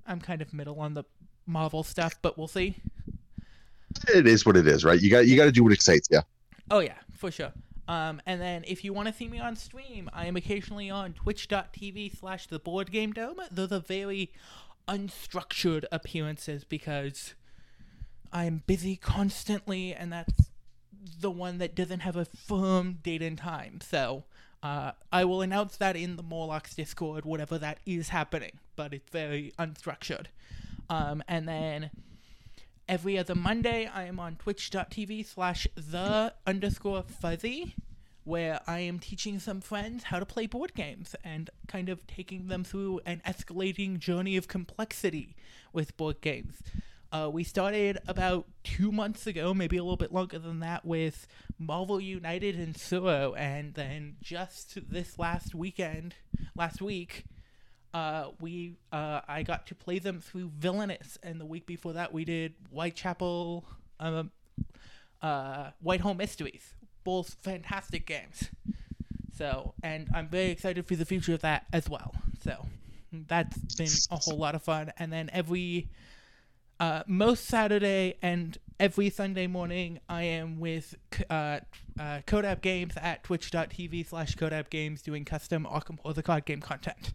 I'm kind of middle on the Marvel stuff, but we'll see. It is what it is, right? You got you got to do what excites you. Oh yeah, for sure. Um, and then if you want to see me on stream, I am occasionally on twitch.tv slash the board game dome. Those are very unstructured appearances because I'm busy constantly and that's the one that doesn't have a firm date and time. So uh, I will announce that in the Morlocks Discord, whatever that is happening, but it's very unstructured. Um, and then every other Monday, I am on twitch.tv slash the underscore fuzzy, where I am teaching some friends how to play board games and kind of taking them through an escalating journey of complexity with board games. Uh, we started about two months ago, maybe a little bit longer than that, with Marvel United and Tsuro, and then just this last weekend, last week, uh, we uh, I got to play them through Villainous, and the week before that we did Whitechapel, um, uh, Whitehall Mysteries, both fantastic games. So, and I'm very excited for the future of that as well. So, that's been a whole lot of fun. And then every uh, most Saturday and every Sunday morning, I am with uh, uh, Games at twitch.tv slash Codap Games doing custom Arkham Horror card game content.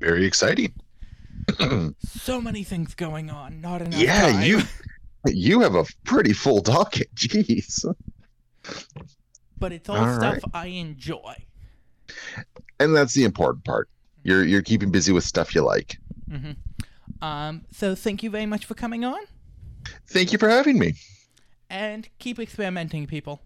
Very exciting. so many things going on, not enough. Yeah, time. you you have a pretty full docket. Jeez. But it's all, All stuff right. I enjoy. And that's the important part. You're you're keeping busy with stuff you like. hmm Um, so thank you very much for coming on, Thank you for having me. and keep experimenting, people.